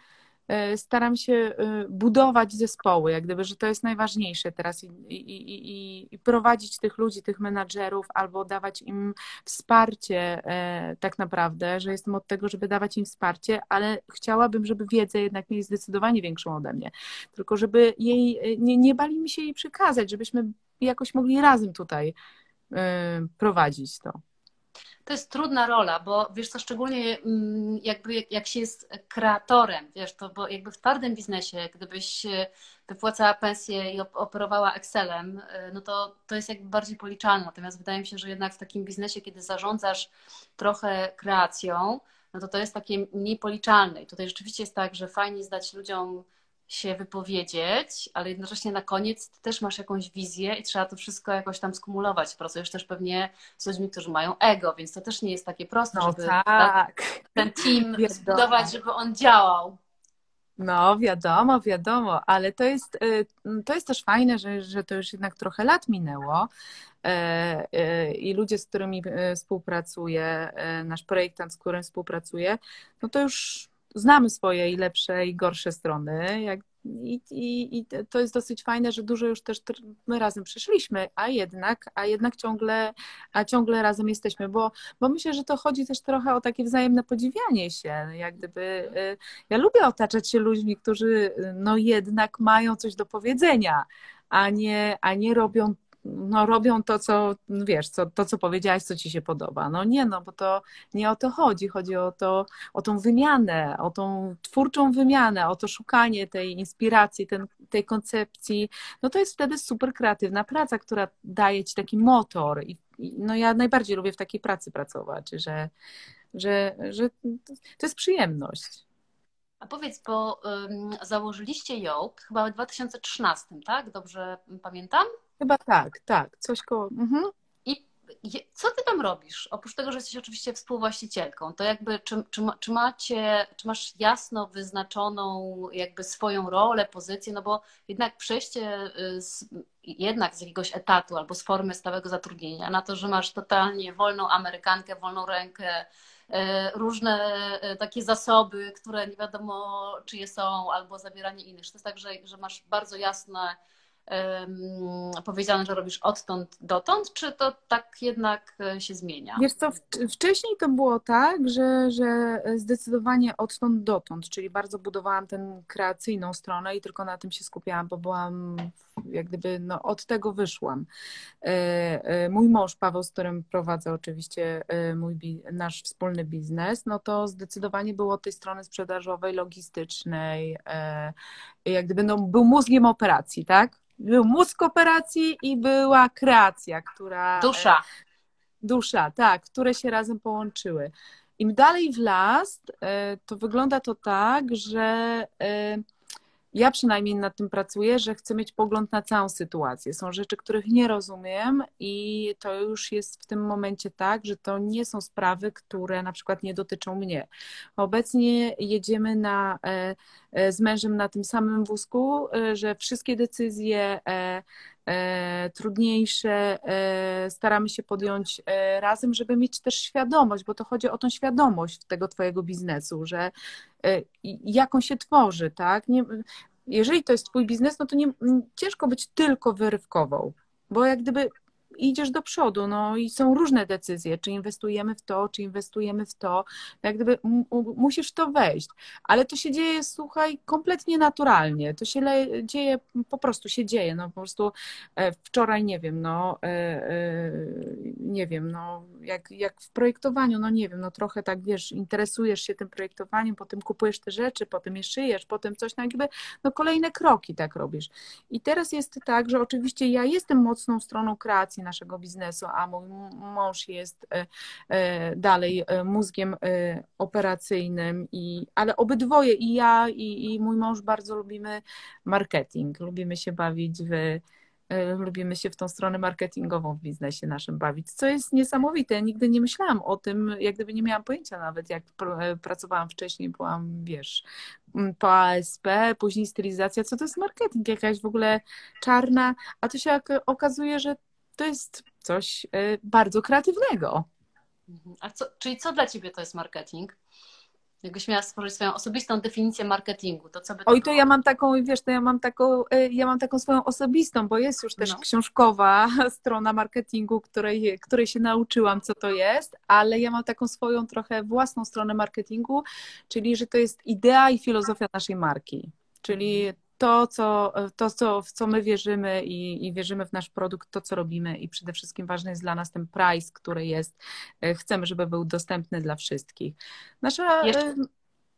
e, staram się e, budować zespoły, jak gdyby, że to jest najważniejsze teraz i, i, i, i- prowadzić tych ludzi, tych menadżerów, albo dawać im wsparcie e, tak naprawdę, że jestem od tego, żeby dawać im wsparcie, ale chciałabym, żeby wiedzę jednak mieli zdecydowanie większą ode mnie, tylko żeby jej, e, nie, nie bali mi się jej przekazać, żebyśmy jakoś mogli razem tutaj e, prowadzić to. To jest trudna rola, bo wiesz co, szczególnie mm, jakby jak, jak się jest kreatorem, wiesz, to bo jakby w twardym biznesie, gdybyś wypłacała pensję i op- operowała Excelem, e, no to to jest jakby bardziej policzalne. Natomiast wydaje mi się, że jednak w takim biznesie, kiedy zarządzasz trochę kreacją, no to to jest takie mniej policzalne. I tutaj rzeczywiście jest tak, że fajnie jest dać ludziom się wypowiedzieć, ale jednocześnie na koniec ty też masz jakąś wizję i trzeba to wszystko jakoś tam skumulować. Pracujesz też pewnie z ludźmi, którzy mają ego, więc to też nie jest takie proste, No żeby tak. ten team Wiadomo. zbudować, żeby on działał. No, wiadomo, wiadomo, ale to jest, y, to jest też fajne, że, że to już jednak trochę lat minęło e, e, i ludzie, z którymi współpracuję, nasz projektant, z którym współpracuję, no to już znamy swoje i lepsze i gorsze strony. Jak, i, i, I to jest dosyć fajne, że dużo już też my razem przeszliśmy, a jednak, a jednak ciągle, a ciągle razem jesteśmy, bo, bo myślę, że to chodzi też trochę o takie wzajemne podziwianie się, jak gdyby y, ja lubię otaczać się ludźmi, którzy y, no jednak mają coś do powiedzenia, a nie, a nie robią, no robią to, co wiesz, co, to, co powiedziałaś, co ci się podoba. No nie, no bo to nie o to chodzi. Chodzi o to, o tą wymianę, o tą twórczą wymianę, o to szukanie tej inspiracji, ten, tej koncepcji. No to jest wtedy super kreatywna praca, która daje ci taki motor. I, no ja najbardziej lubię w takiej pracy pracować, że, że, że to jest przyjemność. A powiedz, bo ym, założyliście ją chyba w 2013, tak? Dobrze pamiętam? Chyba tak, tak, coś koło. Mhm. I co ty tam robisz? Oprócz tego, że jesteś oczywiście współwłaścicielką, to jakby czy, czy, czy macie, czy masz jasno wyznaczoną jakby swoją rolę, pozycję, no bo jednak przejście y, z, jednak z jakiegoś etatu albo z formy stałego zatrudnienia na to, że masz totalnie wolną Amerykankę, wolną rękę, y, różne y, takie zasoby, które nie wiadomo czyje są, albo zabieranie innych. Czy to jest tak, że, że masz bardzo jasne powiedziane, że robisz odtąd dotąd, czy to tak jednak e, się zmienia? Wiesz co, wcześniej to było tak, że, że zdecydowanie odtąd dotąd, czyli bardzo budowałam tę kreacyjną stronę i tylko na tym się skupiałam, bo byłam jak gdyby no, od tego wyszłam. E, e, mój mąż Paweł, z którym prowadzę oczywiście mój, nasz wspólny biznes, no to zdecydowanie było od tej strony sprzedażowej, logistycznej, jak gdyby no, był mózgiem operacji, tak? Był mózg operacji i była kreacja, która. Dusza. Dusza, tak, które się razem połączyły. Im dalej w las, e, to wygląda to tak, że e, ja przynajmniej nad tym pracuję, że chcę mieć pogląd na całą sytuację. Są rzeczy, których nie rozumiem i to już jest w tym momencie tak, że to nie są sprawy, które na przykład nie dotyczą mnie. Obecnie jedziemy na, e, e, z mężem na tym samym wózku, e, że wszystkie decyzje trudniejsze staramy się podjąć razem, żeby mieć też świadomość, bo to chodzi o tą świadomość tego twojego biznesu, że jak on się tworzy, tak? Nie, jeżeli to jest twój biznes, no to nie, ciężko być tylko wyrywkową, bo jak gdyby idziesz do przodu, no i są różne decyzje, czy inwestujemy w to, czy inwestujemy w to, jak gdyby musisz to wejść, ale to się dzieje, słuchaj, kompletnie naturalnie, to się dzieje, po prostu się dzieje, no po prostu e, wczoraj, nie wiem, no e, e, nie wiem, no jak, jak w projektowaniu, no nie wiem, no trochę tak, wiesz, interesujesz się tym projektowaniem, potem kupujesz te rzeczy, potem je szyjesz, potem coś, no jakby, no kolejne kroki tak robisz. I teraz jest tak, że oczywiście ja jestem mocną stroną kreacji naszego biznesu, a mój mąż jest e, e, dalej e, mózgiem operacyjnym, i, ale obydwoje, i ja, i, i mój mąż bardzo lubimy marketing, lubimy się bawić w lubimy się w tą stronę marketingową w biznesie naszym bawić, co jest niesamowite. Nigdy nie myślałam o tym, jak gdyby nie miałam pojęcia nawet, jak pracowałam wcześniej, byłam, wiesz, po ASP, później stylizacja, co to jest marketing, jakaś w ogóle czarna, a to się okazuje, że to jest coś y, bardzo kreatywnego. Mhm. A co, czyli co dla ciebie to jest marketing? Jakbyś miała stworzyć swoją osobistą definicję marketingu, to co by to Oj, to było? ja mam taką, wiesz, to ja mam taką, y, ja mam taką swoją osobistą, bo jest już też no. książkowa strona marketingu, której, której się nauczyłam, co to jest, ale ja mam taką swoją trochę własną stronę marketingu, czyli że to jest idea i filozofia naszej marki. Czyli mhm to, co, to co, w co my wierzymy i, i, wierzymy w nasz produkt, to, co robimy i przede wszystkim ważny jest dla nas ten price, który jest, e, chcemy, żeby był dostępny dla wszystkich. Nasza... Jeszcze, e,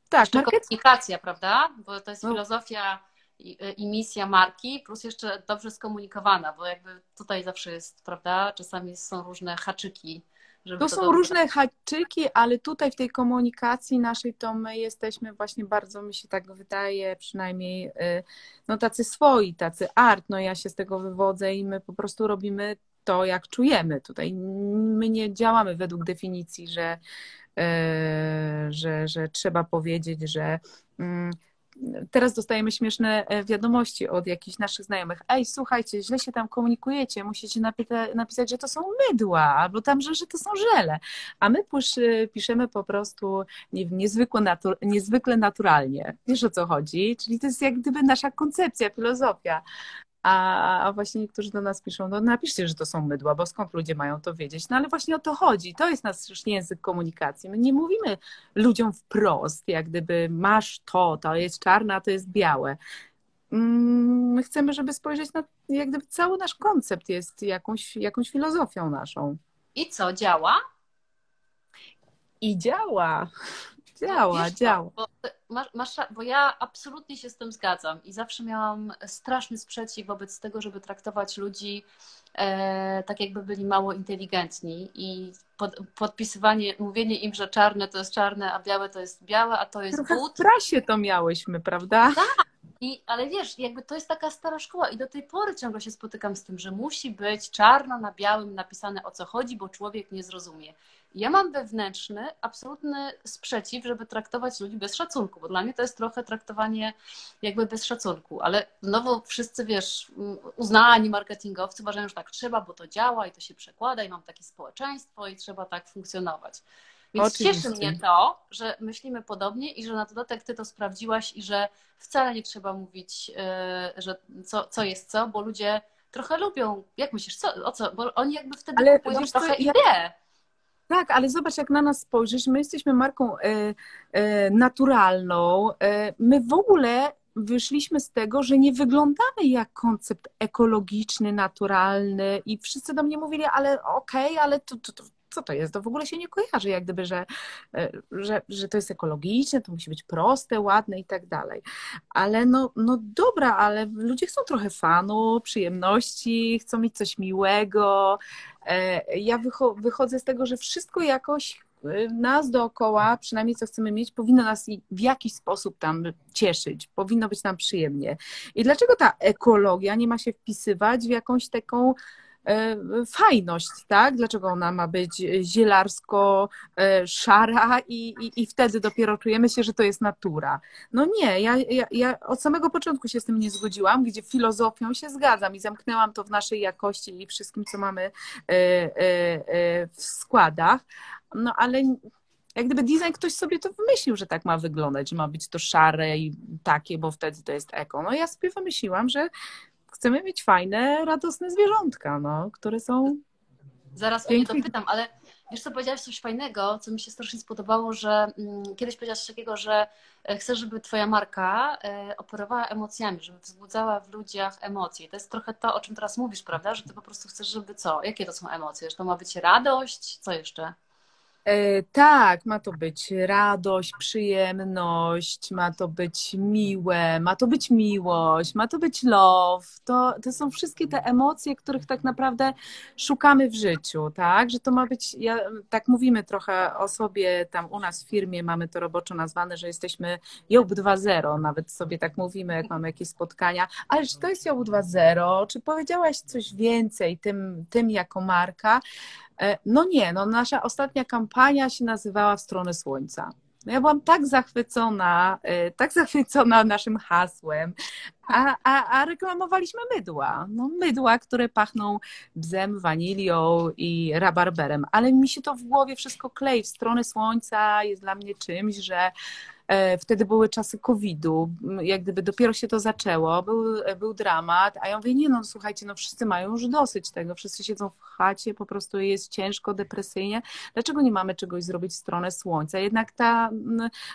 tak, jeszcze market... komunikacja, prawda? Bo to jest no. filozofia i, e, i, misja marki, plus jeszcze dobrze skomunikowana, bo jakby tutaj zawsze jest, prawda, czasami są różne haczyki, to, to są dobrze... różne haczyki, ale tutaj w tej komunikacji naszej to my jesteśmy właśnie bardzo, mi się tak wydaje, przynajmniej y, no tacy swoi, tacy art, no ja się z tego wywodzę i my po prostu robimy to, jak czujemy tutaj. My nie działamy według definicji, że, y, że, że trzeba powiedzieć, że mm, teraz dostajemy śmieszne e, wiadomości od jakichś naszych znajomych. Ej, słuchajcie, źle się tam komunikujecie, musicie napisać, że to są mydła, albo tam, że, że to są żele. A my piszemy po prostu nie wiem, niezwykle, niezwykle naturalnie. Wiesz o co chodzi? Czyli to jest jak gdyby nasza koncepcja, filozofia. A, a właśnie niektórzy do nas piszą, no napiszcie, że to są mydła, bo skąd ludzie mają to wiedzieć? No ale właśnie o to chodzi. To jest nasz język komunikacji. My nie mówimy ludziom wprost, jak gdyby masz to, to jest czarne, a to jest białe. Mm, my chcemy, żeby spojrzeć na, jak gdyby cały nasz koncept jest jakąś, jakąś filozofią naszą. I co, działa? I działa. Działa, no, działa. Masz, masz, bo ja absolutnie się z tym zgadzam i zawsze miałam straszny sprzeciw wobec tego, żeby traktować ludzi e, tak, jakby byli mało inteligentni i pod, podpisywanie, mówienie im, że czarne to jest czarne, a białe to jest białe, a to jest Trochę but. w prasie to miałyśmy, prawda? Tak, i, ale wiesz, jakby to jest taka stara szkoła i do tej pory ciągle się spotykam z tym, że musi być czarno na białym napisane o co chodzi, bo człowiek nie zrozumie. Ja mam wewnętrzny, absolutny sprzeciw, żeby traktować ludzi bez szacunku, bo dla mnie to jest trochę traktowanie jakby bez szacunku, ale znowu wszyscy, wiesz, uznani marketingowcy uważają, że tak trzeba, bo to działa i to się przekłada i mam takie społeczeństwo i trzeba tak funkcjonować. Więc Oczywiście. cieszy mnie to, że myślimy podobnie i że na dodatek ty to sprawdziłaś i że wcale nie trzeba mówić, e, że co, co jest co, bo ludzie trochę lubią. Jak myślisz, co, o co? Bo oni jakby wtedy Ale kupują co, trochę ja- ideę. Tak, ale zobacz, jak na nas spojrzysz, my jesteśmy marką e, e, naturalną. E, my w ogóle wyszliśmy z tego, że nie wyglądamy jak koncept ekologiczny, naturalny i wszyscy do mnie mówili, ale okej, ale to, to, to, co to jest? To w ogóle się nie kojarzy, jak gdyby, że, e, że, że to jest ekologiczne, to musi być proste, ładne i tak dalej. Ale no, no dobra, ale ludzie chcą trochę fanu, przyjemności, chcą mieć coś miłego, E, Ja wycho- wychodzę z tego, że wszystko jakoś e, nas dookoła, przynajmniej co chcemy mieć, powinno nas w jakiś sposób tam cieszyć, powinno być nam przyjemnie. I dlaczego ta ekologia nie ma się wpisywać w jakąś taką fajność, tak? Dlaczego ona ma być zielarsko-szara i, i, i wtedy dopiero czujemy się, że to jest natura. No nie, ja, ja, ja od samego początku się z tym nie zgodziłam, gdzie filozofią się zgadzam i zamknęłam to w naszej jakości i wszystkim, co mamy e, e, e, w składach. No ale jak gdyby design ktoś sobie to wymyślił, że tak ma wyglądać, że ma być to szare i takie, bo wtedy to jest eko. No ja sobie wymyśliłam, że chcemy mieć fajne, radosne zwierzątka, no, które są Zaraz o nie dopytam, ale wiesz co, powiedziałaś coś fajnego, co mi się strasznie spodobało, że mm, kiedyś powiedziałaś takiego, że e, chcesz, żeby twoja marka e, operowała emocjami, żeby wzbudzała w ludziach emocje. To jest trochę to, o czym teraz mówisz, prawda? Że ty po prostu chcesz, żeby co? Jakie to są emocje? Że to ma być radość? Co jeszcze? E, Tak, ma to być radość, przyjemność, ma to być miłe, ma to być miłość, ma to być love. To, to są wszystkie te emocje, których tak naprawdę szukamy w życiu, tak? Że to ma być, ja, tak mówimy trochę o sobie tam u nas w firmie, mamy to roboczo nazwane, że jesteśmy Job 2.0, nawet sobie tak mówimy, jak mamy jakieś spotkania. Ale czy to jest Job 2.0? Czy powiedziałaś coś więcej tym, tym jako marka? E, No nie, no nasza ostatnia kampania się nazywała W stronę słońca. No Ja byłam tak zachwycona, e, tak zachwycona naszym hasłem, a, a, a reklamowaliśmy mydła. No mydła, które pachną bzem, wanilią i rabarberem, ale mi się to w głowie wszystko klei. W stronę słońca jest dla mnie czymś, że Wtedy były czasy COVID-u, jak gdyby dopiero się to zaczęło, był, był dramat, a ja mówię, nie no, słuchajcie, no wszyscy mają już dosyć tego, wszyscy siedzą w chacie, po prostu jest ciężko, depresyjnie. Dlaczego nie mamy czegoś zrobić w stronę słońca? Jednak ta,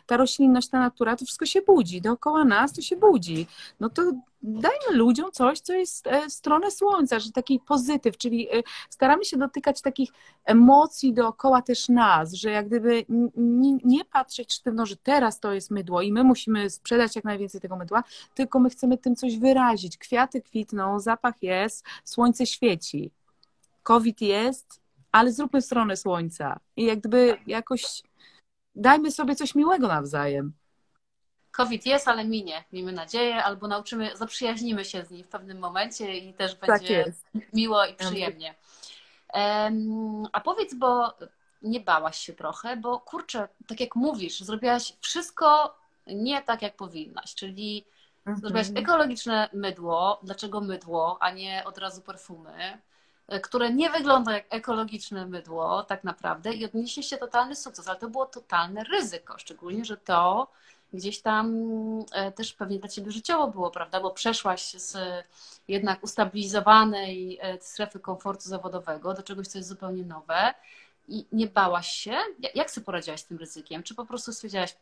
ta roślinność, ta natura, to wszystko się budzi, dookoła nas to się budzi. No to dajmy ludziom coś, co jest e, w stronę słońca, że taki pozytyw, czyli e, staramy się dotykać takich emocji dookoła też nas, że jak gdyby n- n- nie patrzeć sztywno, że teraz to jest mydło i my musimy sprzedać jak najwięcej tego mydła, tylko my chcemy tym coś wyrazić. Kwiaty kwitną, zapach jest, słońce świeci. COVID jest, ale zróbmy stronę słońca. I jak gdyby jakoś dajmy sobie coś miłego nawzajem. COVID jest, ale minie, miejmy nadzieję, albo nauczymy, zaprzyjaźnimy się z nim w pewnym momencie i też Tak będzie jest. miło i przyjemnie. Em, A powiedz, bo nie bałaś się trochę, bo kurczę, tak jak mówisz, zrobiłaś wszystko nie tak, jak powinnaś, czyli zrobiłaś Mhm. ekologiczne mydło. Dlaczego mydło, a nie od razu perfumy? e, które nie wygląda jak ekologiczne mydło, tak naprawdę, i odnieśliście totalny sukces, ale to było totalne ryzyko, szczególnie, że to gdzieś tam e, też pewnie dla Ciebie życiowo było, prawda? Bo przeszłaś z jednak ustabilizowanej e, strefy komfortu zawodowego do czegoś, co jest zupełnie nowe i nie bałaś się? Ja- Jak sobie poradziłaś z tym ryzykiem? Czy po prostu stwierdziłaś,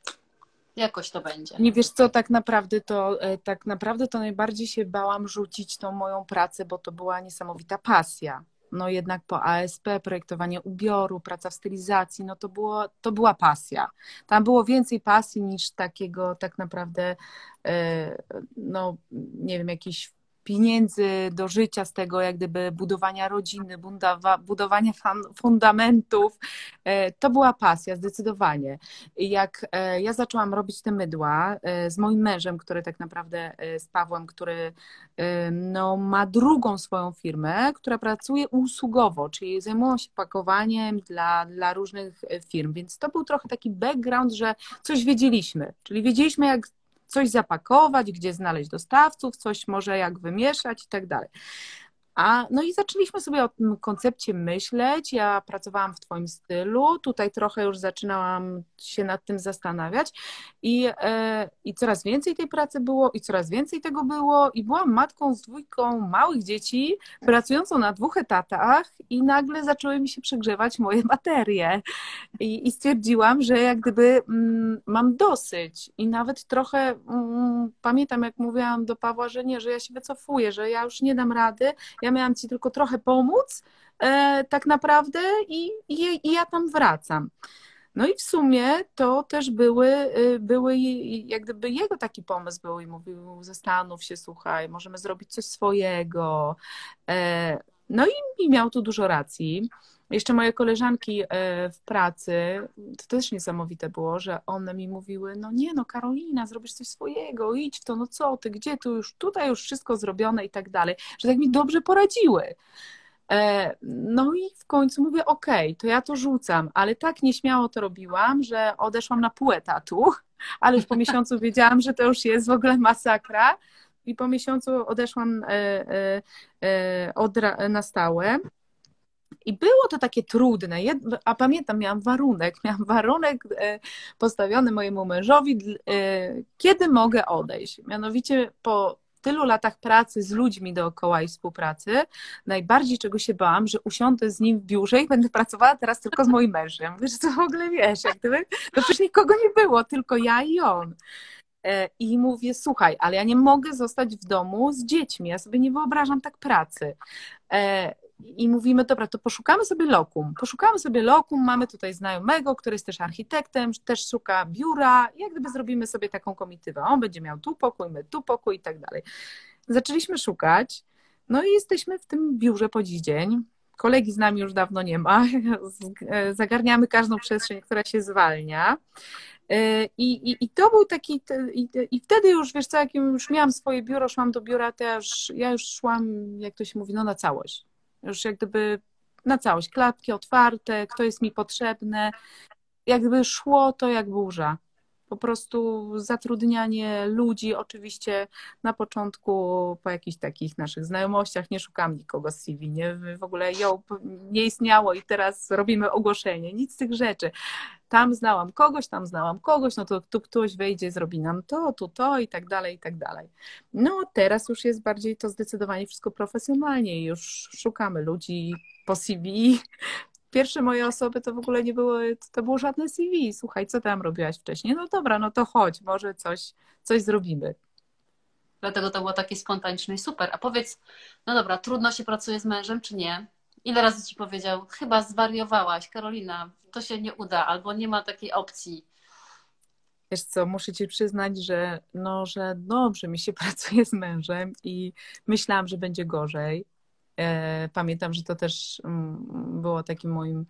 jakoś to będzie? Nie wiesz co, tak naprawdę to e, tak naprawdę to najbardziej się bałam rzucić tą moją pracę, bo to była niesamowita pasja. No jednak po ASP, projektowanie ubioru, praca w stylizacji, no to było, to była pasja. Tam było więcej pasji niż takiego tak naprawdę, e, no nie wiem, jakichś pieniędzy do życia z tego, jak gdyby budowania rodziny, budowania fundamentów. E, To była pasja, zdecydowanie. Jak e, ja zaczęłam robić te mydła e, z moim mężem, który tak naprawdę z Pawłem, który no, ma drugą swoją firmę, która pracuje usługowo, czyli zajmują się pakowaniem dla, dla różnych firm, więc to był trochę taki background, że coś wiedzieliśmy, czyli wiedzieliśmy jak coś zapakować, gdzie znaleźć dostawców, coś może jak wymieszać i tak dalej. A, no i zaczęliśmy sobie o tym koncepcie myśleć. Ja pracowałam w Twoim stylu. Tutaj trochę już zaczynałam się nad tym zastanawiać. I, e, I coraz więcej tej pracy było, i coraz więcej tego było. I byłam matką z dwójką małych dzieci, pracującą na dwóch etatach, i nagle zaczęły mi się przegrzewać moje baterie. I, i stwierdziłam, że jak gdyby mm, mam dosyć. I nawet trochę mm, pamiętam, jak mówiłam do Pawła, że nie, że ja się wycofuję, że ja już nie dam rady ja miałam ci tylko trochę pomóc, e, tak naprawdę, i, i, i ja tam wracam. No i w sumie to też były, y, były jak gdyby jego taki pomysł był i mówił, zastanów się, słuchaj, możemy zrobić coś swojego. E, no i, i miał tu dużo racji. Jeszcze moje koleżanki e, w pracy, to też niesamowite było, że one mi mówiły, no nie no Karolina, zrobisz coś swojego, idź w to, no co ty, gdzie tu już, tutaj już wszystko zrobione i tak dalej, że tak mi dobrze poradziły. E, no i w końcu mówię, okej, okay, to ja to rzucam, ale tak nieśmiało to robiłam, że odeszłam na pół etatu, ale już po miesiącu wiedziałam, że to już jest w ogóle masakra i po miesiącu odeszłam e, na stałe. I było to takie trudne, a pamiętam, miałam warunek, miałam warunek e, postawiony mojemu mężowi, e, kiedy mogę odejść. Mianowicie po tylu latach pracy z ludźmi dookoła i współpracy, najbardziej czego się bałam, że usiądę z nim w biurze i będę pracowała teraz tylko z moim mężem. Wiesz, co w ogóle wiesz, jak gdyby, to przecież nikogo nie było, tylko ja i on. E, I mówię, słuchaj, ale ja nie mogę zostać w domu z dziećmi, ja sobie nie wyobrażam tak pracy i mówimy, dobra, to poszukamy sobie lokum. Poszukamy sobie lokum, mamy tutaj znajomego, który jest też architektem, też szuka biura, jak gdyby zrobimy sobie taką komitywę. On będzie miał tu pokój, my tu pokój i tak dalej. Zaczęliśmy szukać, no i jesteśmy w tym biurze po dziś dzień. Kolegi z nami już dawno nie ma. Zagarniamy każdą przestrzeń, która się zwalnia. I, i, I to był taki, i, i wtedy już, wiesz co, jak już miałam swoje biuro, szłam do biura, już, ja już szłam, jak to się mówi, no na całość już jak gdyby na całość, klatki otwarte, kto jest mi potrzebne. Jak gdyby szło to jak burza. Po prostu zatrudnianie ludzi, oczywiście na początku po jakichś takich naszych znajomościach nie szukam nikogo z CV, nie? w ogóle nie istniało i teraz robimy ogłoszenie, nic z tych rzeczy. Tam znałam kogoś, tam znałam kogoś, no to tu ktoś wejdzie, zrobi nam to, tu to i tak dalej, i tak dalej. No teraz już jest bardziej to zdecydowanie wszystko profesjonalnie, już szukamy ludzi po CV, pierwsze moje osoby to w ogóle nie było, to było żadne CV. Słuchaj, co tam robiłaś wcześniej? No dobra, no to chodź, może coś, coś zrobimy. Dlatego to było takie spontaniczne i super. A powiedz, no dobra, trudno się pracuje z mężem, czy nie? Ile razy ci powiedział, chyba zwariowałaś, Karolina, to się nie uda, albo nie ma takiej opcji. Wiesz co, muszę ci przyznać, że, no, że dobrze mi się pracuje z mężem i myślałam, że będzie gorzej. E, pamiętam, że to też mm, było takim moim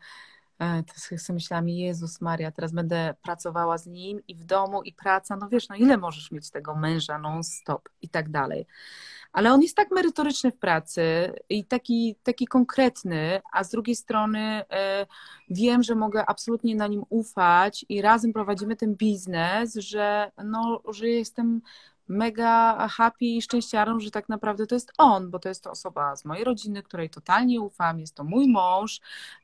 e, sobie myślałam, Jezus Maria, teraz będę pracowała z nim i w domu i praca, no wiesz, no ile możesz mieć tego męża non-stop i tak dalej. Ale on jest tak merytoryczny w pracy i taki, taki konkretny, a z drugiej strony e, wiem, że mogę absolutnie na nim ufać i razem prowadzimy ten biznes, że, no, że jestem mega happy i szczęściarą, że tak naprawdę to jest on, bo to jest to osoba z mojej rodziny, której totalnie ufam, jest to mój mąż,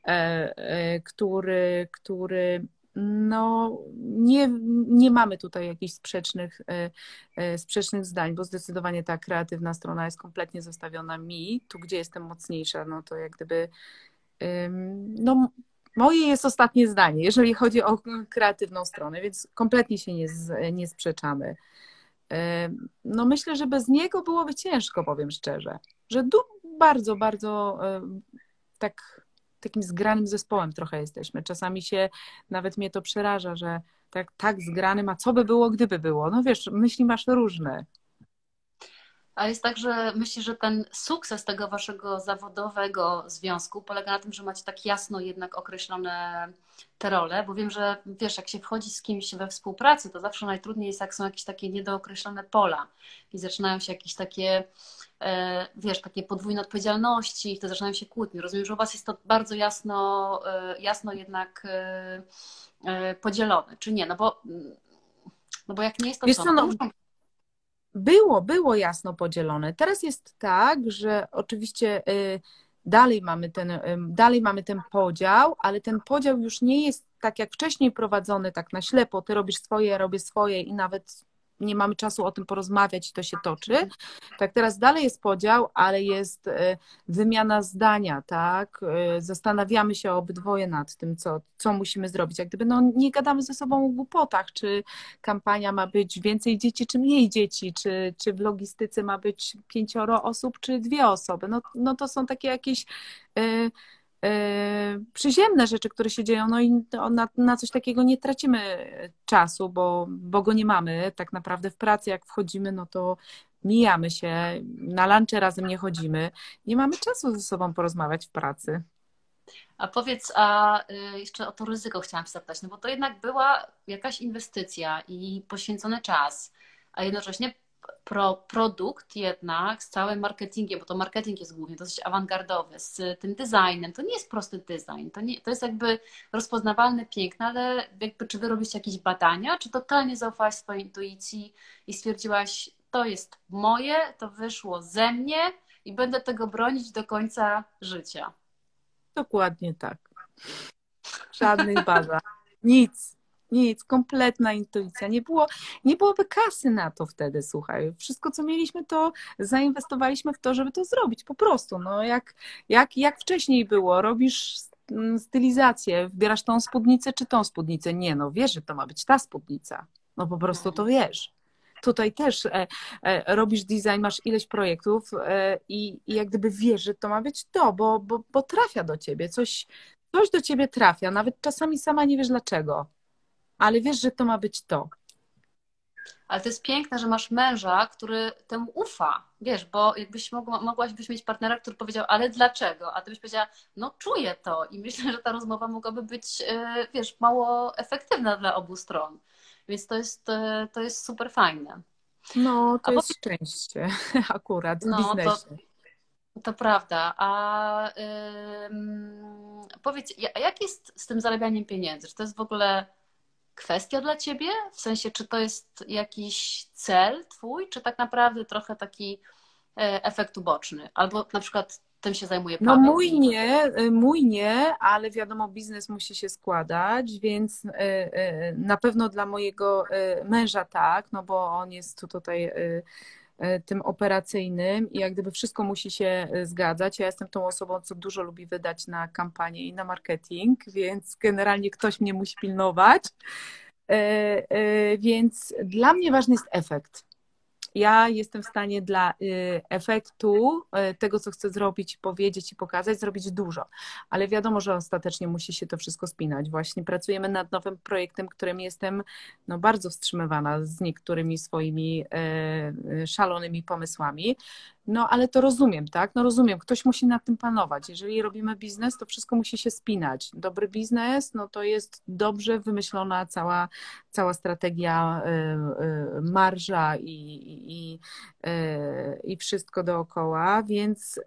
e, e, który, który no, nie, nie mamy tutaj jakichś sprzecznych, e, sprzecznych zdań, bo zdecydowanie ta kreatywna strona jest kompletnie zostawiona mi. Tu, gdzie jestem mocniejsza, no to jak gdyby no, moje jest ostatnie zdanie, jeżeli chodzi o kreatywną stronę, więc kompletnie się nie, nie sprzeczamy. No myślę, że bez niego byłoby ciężko, powiem szczerze. Że bardzo, bardzo tak, takim zgranym zespołem trochę jesteśmy. Czasami się, nawet mnie to przeraża, że tak, tak zgranym, a co by było, gdyby było? No wiesz, myśli masz różne. A jest tak, że myślisz, że ten sukces tego waszego zawodowego związku polega na tym, że macie tak jasno jednak określone te role, bo wiem, że wiesz, jak się wchodzi z kimś we współpracy, to zawsze najtrudniej jest, jak są jakieś takie niedookreślone pola i zaczynają się jakieś takie, e, wiesz, takie podwójne odpowiedzialności i to zaczynają się kłótnie. Rozumiem, że u was jest to bardzo jasno, e, jasno jednak e, podzielone, czy nie? No bo, no bo jak nie jest to, wiesz co, no, Było, było jasno podzielone. Teraz jest tak, że oczywiście y, dalej mamy ten, dalej mamy ten podział, ale ten podział już nie jest tak jak wcześniej prowadzony, tak na ślepo. Ty robisz swoje, ja robię swoje i nawet nie mamy czasu o tym porozmawiać i to się toczy. Tak teraz dalej jest podział, ale jest e, wymiana zdania, tak? E, zastanawiamy się obydwoje nad tym, co, co musimy zrobić. Jak gdyby no, nie gadamy ze sobą o głupotach, czy kampania ma być więcej dzieci, czy mniej dzieci, czy, czy w logistyce ma być pięcioro osób, czy dwie osoby. No, no to są takie jakieś E, przyziemne rzeczy, które się dzieją, no i na, na coś takiego nie tracimy czasu, bo, bo go nie mamy. Tak naprawdę w pracy, jak wchodzimy, no to mijamy się, na lunche razem nie chodzimy. Nie mamy czasu ze sobą porozmawiać w pracy. A powiedz, a y, jeszcze o to ryzyko chciałam zapytać, no bo to jednak była jakaś inwestycja i poświęcony czas, a jednocześnie pro, produkt jednak z całym marketingiem, bo to marketing jest głównie dosyć awangardowy, z tym designem. To nie jest prosty design, to, nie, to jest jakby rozpoznawalne, piękne, ale jakby czy wy robicie jakieś badania, czy totalnie zaufałaś swojej intuicji i stwierdziłaś, to jest moje, to wyszło ze mnie i będę tego bronić do końca życia. Dokładnie tak. Żadnych badań. Nic. Nic, kompletna intuicja. Nie, było, nie byłoby kasy na to wtedy, słuchaj. Wszystko, co mieliśmy, to zainwestowaliśmy w to, żeby to zrobić. Po prostu. No, jak, jak, jak wcześniej było, robisz stylizację, wybierasz tą spódnicę czy tą spódnicę. Nie, no wiesz, że to ma być ta spódnica. No po prostu to wiesz. Tutaj też e, e, robisz design, masz ileś projektów e, i, i jak gdyby wiesz, że to ma być to, bo, bo, bo trafia do ciebie, coś, coś do ciebie trafia, nawet czasami sama nie wiesz dlaczego ale wiesz, że to ma być to. Ale to jest piękne, że masz męża, który temu ufa. Wiesz, bo jakbyś mogła, mogłaś byś mieć partnera, który powiedział, ale dlaczego? A ty byś powiedziała, no czuję to. I myślę, że ta rozmowa mogłaby być, e, wiesz, mało efektywna dla obu stron. Więc to jest, e, to jest super fajne. No, to A jest szczęście akurat w no, biznesie. To, to prawda. A powiedz, jak jest z tym zarabianiem pieniędzy? Czy to jest w ogóle kwestia dla ciebie? W sensie, czy to jest jakiś cel twój, czy tak naprawdę trochę taki e, efekt uboczny? Albo na przykład tym się zajmuje no Paweł. No mój nie, e, mój nie, ale wiadomo, biznes musi się składać, więc e, na pewno dla mojego męża tak, no bo on jest tu tutaj tym operacyjnym i jak gdyby wszystko musi się e, zgadzać. Ja jestem tą osobą, co dużo lubi wydać na kampanię i na marketing, więc generalnie ktoś mnie musi pilnować. E, więc dla mnie ważny jest efekt ja jestem w stanie dla y, efektu y, tego, co chcę zrobić, powiedzieć i pokazać, zrobić dużo. Ale wiadomo, że ostatecznie musi się to wszystko spinać. Właśnie pracujemy nad nowym projektem, którym jestem no, bardzo wstrzymywana z niektórymi swoimi y, szalonymi pomysłami. No, ale to rozumiem, tak? No rozumiem, ktoś musi nad tym panować. Jeżeli robimy biznes, to wszystko musi się spinać. Dobry biznes, no to jest dobrze wymyślona cała, cała strategia, y, y, marża i, i, y, i wszystko dookoła, więc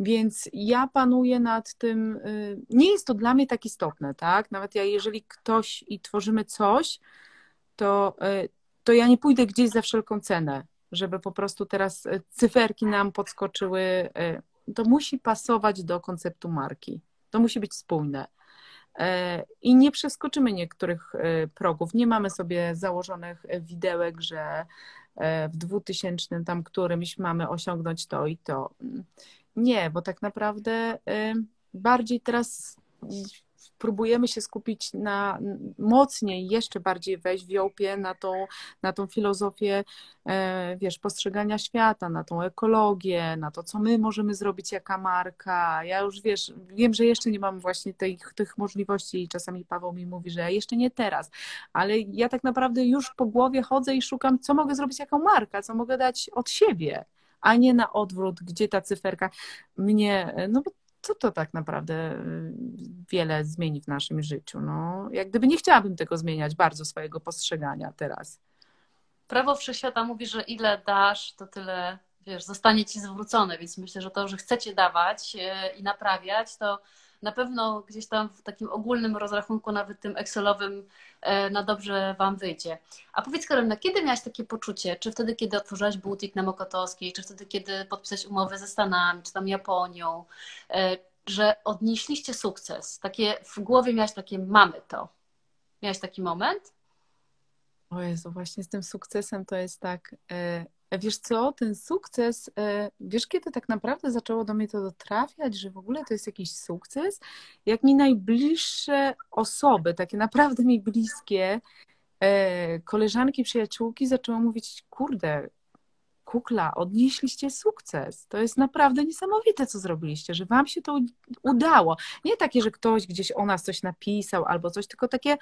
więc ja panuję nad tym, nie jest to dla mnie tak istotne, tak? Nawet ja, jeżeli ktoś i tworzymy coś, to, to ja nie pójdę gdzieś za wszelką cenę żeby po prostu teraz e, cyferki nam podskoczyły. E, to musi pasować do konceptu marki. To musi być spójne. E, I nie przeskoczymy niektórych progów. Nie mamy sobie założonych widełek, że w 2000 tam którymś mamy osiągnąć to i to. Nie, bo tak naprawdę bardziej teraz próbujemy się skupić na mocniej, jeszcze bardziej wejść w Jołpie na tą, na tą filozofię, e, wiesz, postrzegania świata, na tą ekologię, na to, co my możemy zrobić jaka marka. Ja już, wiesz, wiem, że jeszcze nie mam właśnie tych, tych możliwości i czasami Paweł mi mówi, że jeszcze nie teraz, ale ja tak naprawdę już po głowie chodzę i szukam, co mogę zrobić jaką marka, co mogę dać od siebie a nie na odwrót, gdzie ta cyferka mnie, no bo co to tak naprawdę y, wiele zmieni w naszym życiu. No, jak gdyby nie chciałabym tego zmieniać bardzo swojego postrzegania teraz. Prawo wszechświata mówi, że ile dasz, to tyle wiesz, zostanie ci zwrócone, więc myślę, że to, że chcecie dawać y, i naprawiać, to na pewno gdzieś tam w takim ogólnym rozrachunku, nawet tym Excelowym, e, na dobrze Wam wyjdzie. A powiedz Karolina, kiedy miałaś takie poczucie? Czy wtedy, kiedy otworzyłaś butik na Mokotowskiej, czy wtedy, kiedy podpisałeś umowę ze Stanami, czy tam Japonią, e, że odnieśliście sukces? Takie w głowie miałaś takie, mamy to. Miałaś taki moment? O Jezu, właśnie z tym sukcesem to jest tak. E, wiesz co, ten sukces, e, wiesz kiedy tak naprawdę zaczęło do mnie to dotrafiać, że w ogóle to jest jakiś sukces? Jak mi najbliższe osoby, takie naprawdę mi bliskie, e, koleżanki, przyjaciółki zaczęły mówić, kurde, kukla, odnieśliście sukces. To jest naprawdę niesamowite, co zrobiliście, że wam się to udało. Nie takie, że ktoś gdzieś o nas coś napisał albo coś, tylko takie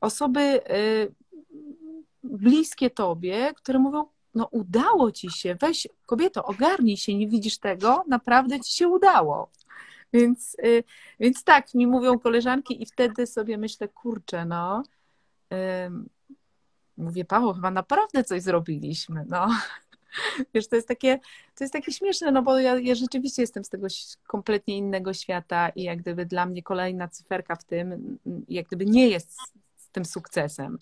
osoby bliskie tobie, które mówią, no udało ci się, weź kobieto, ogarnij się, nie widzisz tego, naprawdę ci się udało. Więc, y, więc tak, mi mówią koleżanki i wtedy sobie myślę, kurczę, no, mówię, Paweł, chyba naprawdę coś zrobiliśmy, no. Wiesz, to jest takie, to jest takie śmieszne, no bo ja, ja rzeczywiście jestem z tego kompletnie innego świata i jak gdyby dla mnie kolejna cyferka w tym, jak gdyby nie jest tym sukcesem.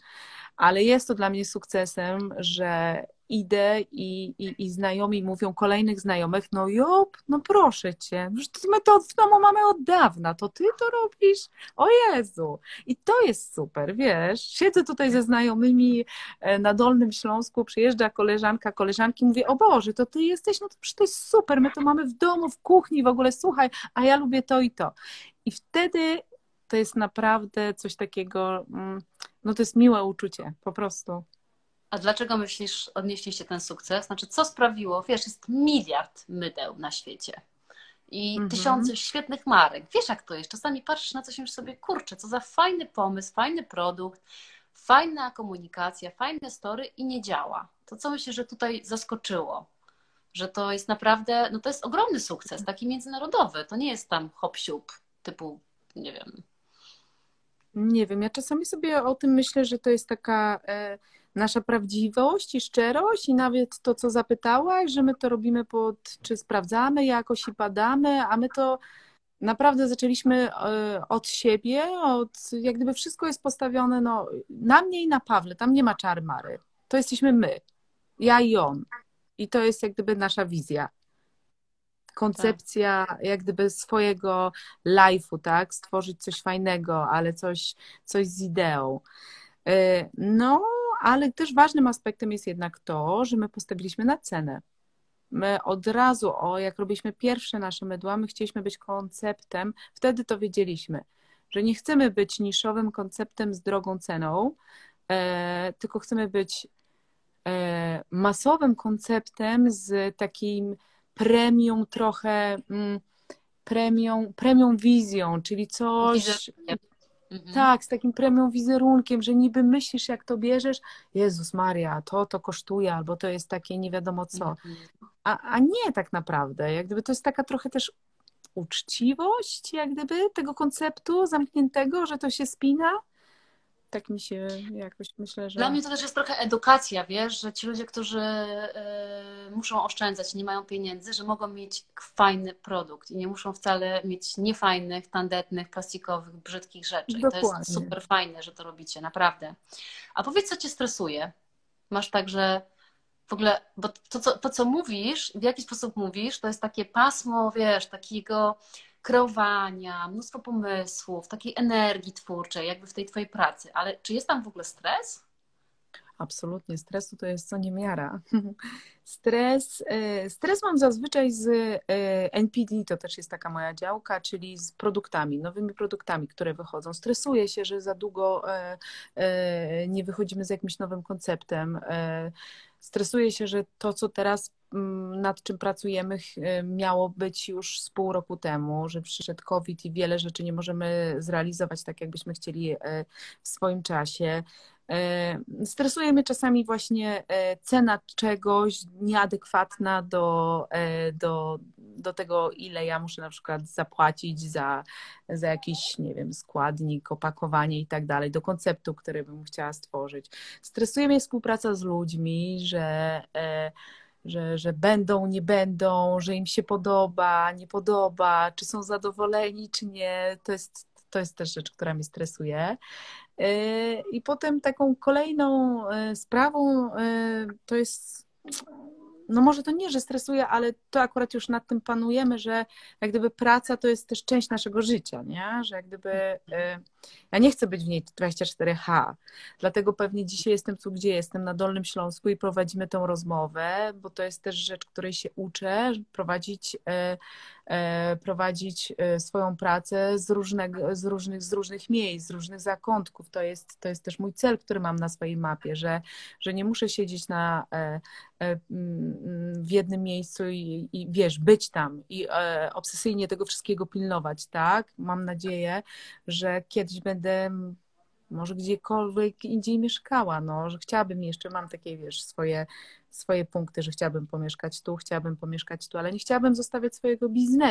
Ale jest to dla mnie sukcesem, że idę i, i, i znajomi mówią kolejnych znajomych, no Job, no proszę cię, my to w domu mamy od dawna, to ty to robisz? O Jezu! I to jest super, wiesz, siedzę tutaj ze znajomymi e, na Dolnym Śląsku, przyjeżdża koleżanka, koleżanki, mówię, o Boże, to ty jesteś, no to przecież to jest super, my to mamy w domu, w kuchni, w ogóle, słuchaj, a ja lubię to i to. I wtedy to jest naprawdę coś takiego, mm, no to jest miłe uczucie, po prostu. A dlaczego myślisz, odnieśliście ten sukces? Znaczy, co sprawiło? Wiesz, jest miliard mydeł na świecie i mhm. tysiące świetnych marek. Wiesz, jak to jest? Czasami patrzysz na coś i sobie, kurczę, co za fajny pomysł, fajny produkt, fajna komunikacja, fajne story i nie działa. To co myślę, że tutaj zaskoczyło? Że to jest naprawdę, no to jest ogromny sukces, taki międzynarodowy. To nie jest tam hop typu, nie wiem, nie wiem, ja czasami sobie o tym myślę, że to jest taka e, nasza prawdziwość i szczerość i nawet to, co zapytałaś, że my to robimy pod, czy sprawdzamy jakoś i badamy, a my to naprawdę zaczęliśmy e, od siebie, od, jak gdyby wszystko jest postawione no, na mnie i na Pawle, tam nie ma czary mary. To jesteśmy my, ja i on. I to jest jak gdyby nasza wizja koncepcja tak. jak gdyby swojego life'u, tak? Stworzyć coś fajnego, ale coś, coś z ideą. E, no, ale też ważnym aspektem jest jednak to, że my postawiliśmy na cenę. My od razu, o, jak robiliśmy pierwsze nasze mydła, my chcieliśmy być konceptem, wtedy to wiedzieliśmy, że nie chcemy być niszowym konceptem z drogą ceną, e, tylko chcemy być e, masowym konceptem z takim premium trochę, mm, premium, premium wizją, czyli coś... Mhm. Tak, z takim premium wizerunkiem, że niby myślisz, jak to bierzesz, Jezus Maria, to to kosztuje, albo to jest takie nie wiadomo co. Mhm. A, a nie tak naprawdę. Jak gdyby to jest taka trochę też uczciwość, jak gdyby, tego konceptu zamkniętego, że to się spina tak mi się jakoś myślę, że. Dla mnie to też jest trochę edukacja, wiesz, że ci ludzie, którzy y, muszą oszczędzać, nie mają pieniędzy, że mogą mieć fajny produkt i nie muszą wcale mieć niefajnych, tandetnych, plastikowych, brzydkich rzeczy. Dokładnie. I to jest super fajne, że to robicie, naprawdę. A powiedz, co cię stresuje? Masz także w ogóle, bo to co, to, co mówisz, w jaki sposób mówisz, to jest takie pasmo, wiesz, takiego kreowania, mnóstwo pomysłów, takiej energii twórczej, jakby w tej twojej pracy. Ale czy jest tam w ogóle stres? Absolutnie, stresu to jest co niemiara. Stres, e, stres mam zazwyczaj z e, NPD, to też jest taka moja działka, czyli z produktami, nowymi produktami, które wychodzą. Stresuję się, że za długo e, nie wychodzimy z jakimś nowym konceptem. Stresuję się, że to, co teraz Mm, nad czym pracujemy, miało być już z pół roku temu, że przyszedł COVID i wiele rzeczy nie możemy zrealizować tak, jakbyśmy chcieli e, w swoim czasie. E, stresuje mnie czasami właśnie e, cena czegoś nieadekwatna do, do, do tego, ile ja muszę na przykład zapłacić za, za jakiś, nie wiem, składnik, opakowanie i tak dalej, do konceptu, który bym chciała stworzyć. Stresuje mnie współpraca z ludźmi, że że, że będą, nie będą, że im się podoba, nie podoba, czy są zadowoleni, czy nie. To jest, to jest też rzecz, która mnie stresuje. Yy, I potem taką kolejną yy, sprawą yy, to jest no może to nie, że stresuje, ale to akurat już nad tym panujemy, że jak gdyby praca to jest też część naszego życia, nie? Że jak gdyby ja nie chcę być w niej 24H, dlatego pewnie dzisiaj jestem tu, gdzie jestem, na Dolnym Śląsku i prowadzimy tę rozmowę, bo to jest też rzecz, której się uczę, prowadzić, y, y, prowadzić swoją pracę z, różnego, z, różnych, z różnych miejsc, z różnych zakątków. To jest, to jest też mój cel, który mam na swojej mapie, że, że nie muszę siedzieć na w jednym miejscu i, i wiesz, być tam i e, obsesyjnie tego wszystkiego pilnować, tak? Mam nadzieję, że będę może gdziekolwiek indziej mieszkała, no, że chciałabym jeszcze, mam takie, wiesz, swoje, swoje punkty, że chciałabym pomieszkać tu, chciałabym pomieszkać tu, ale nie chciałabym zostawiać swojego biznesu.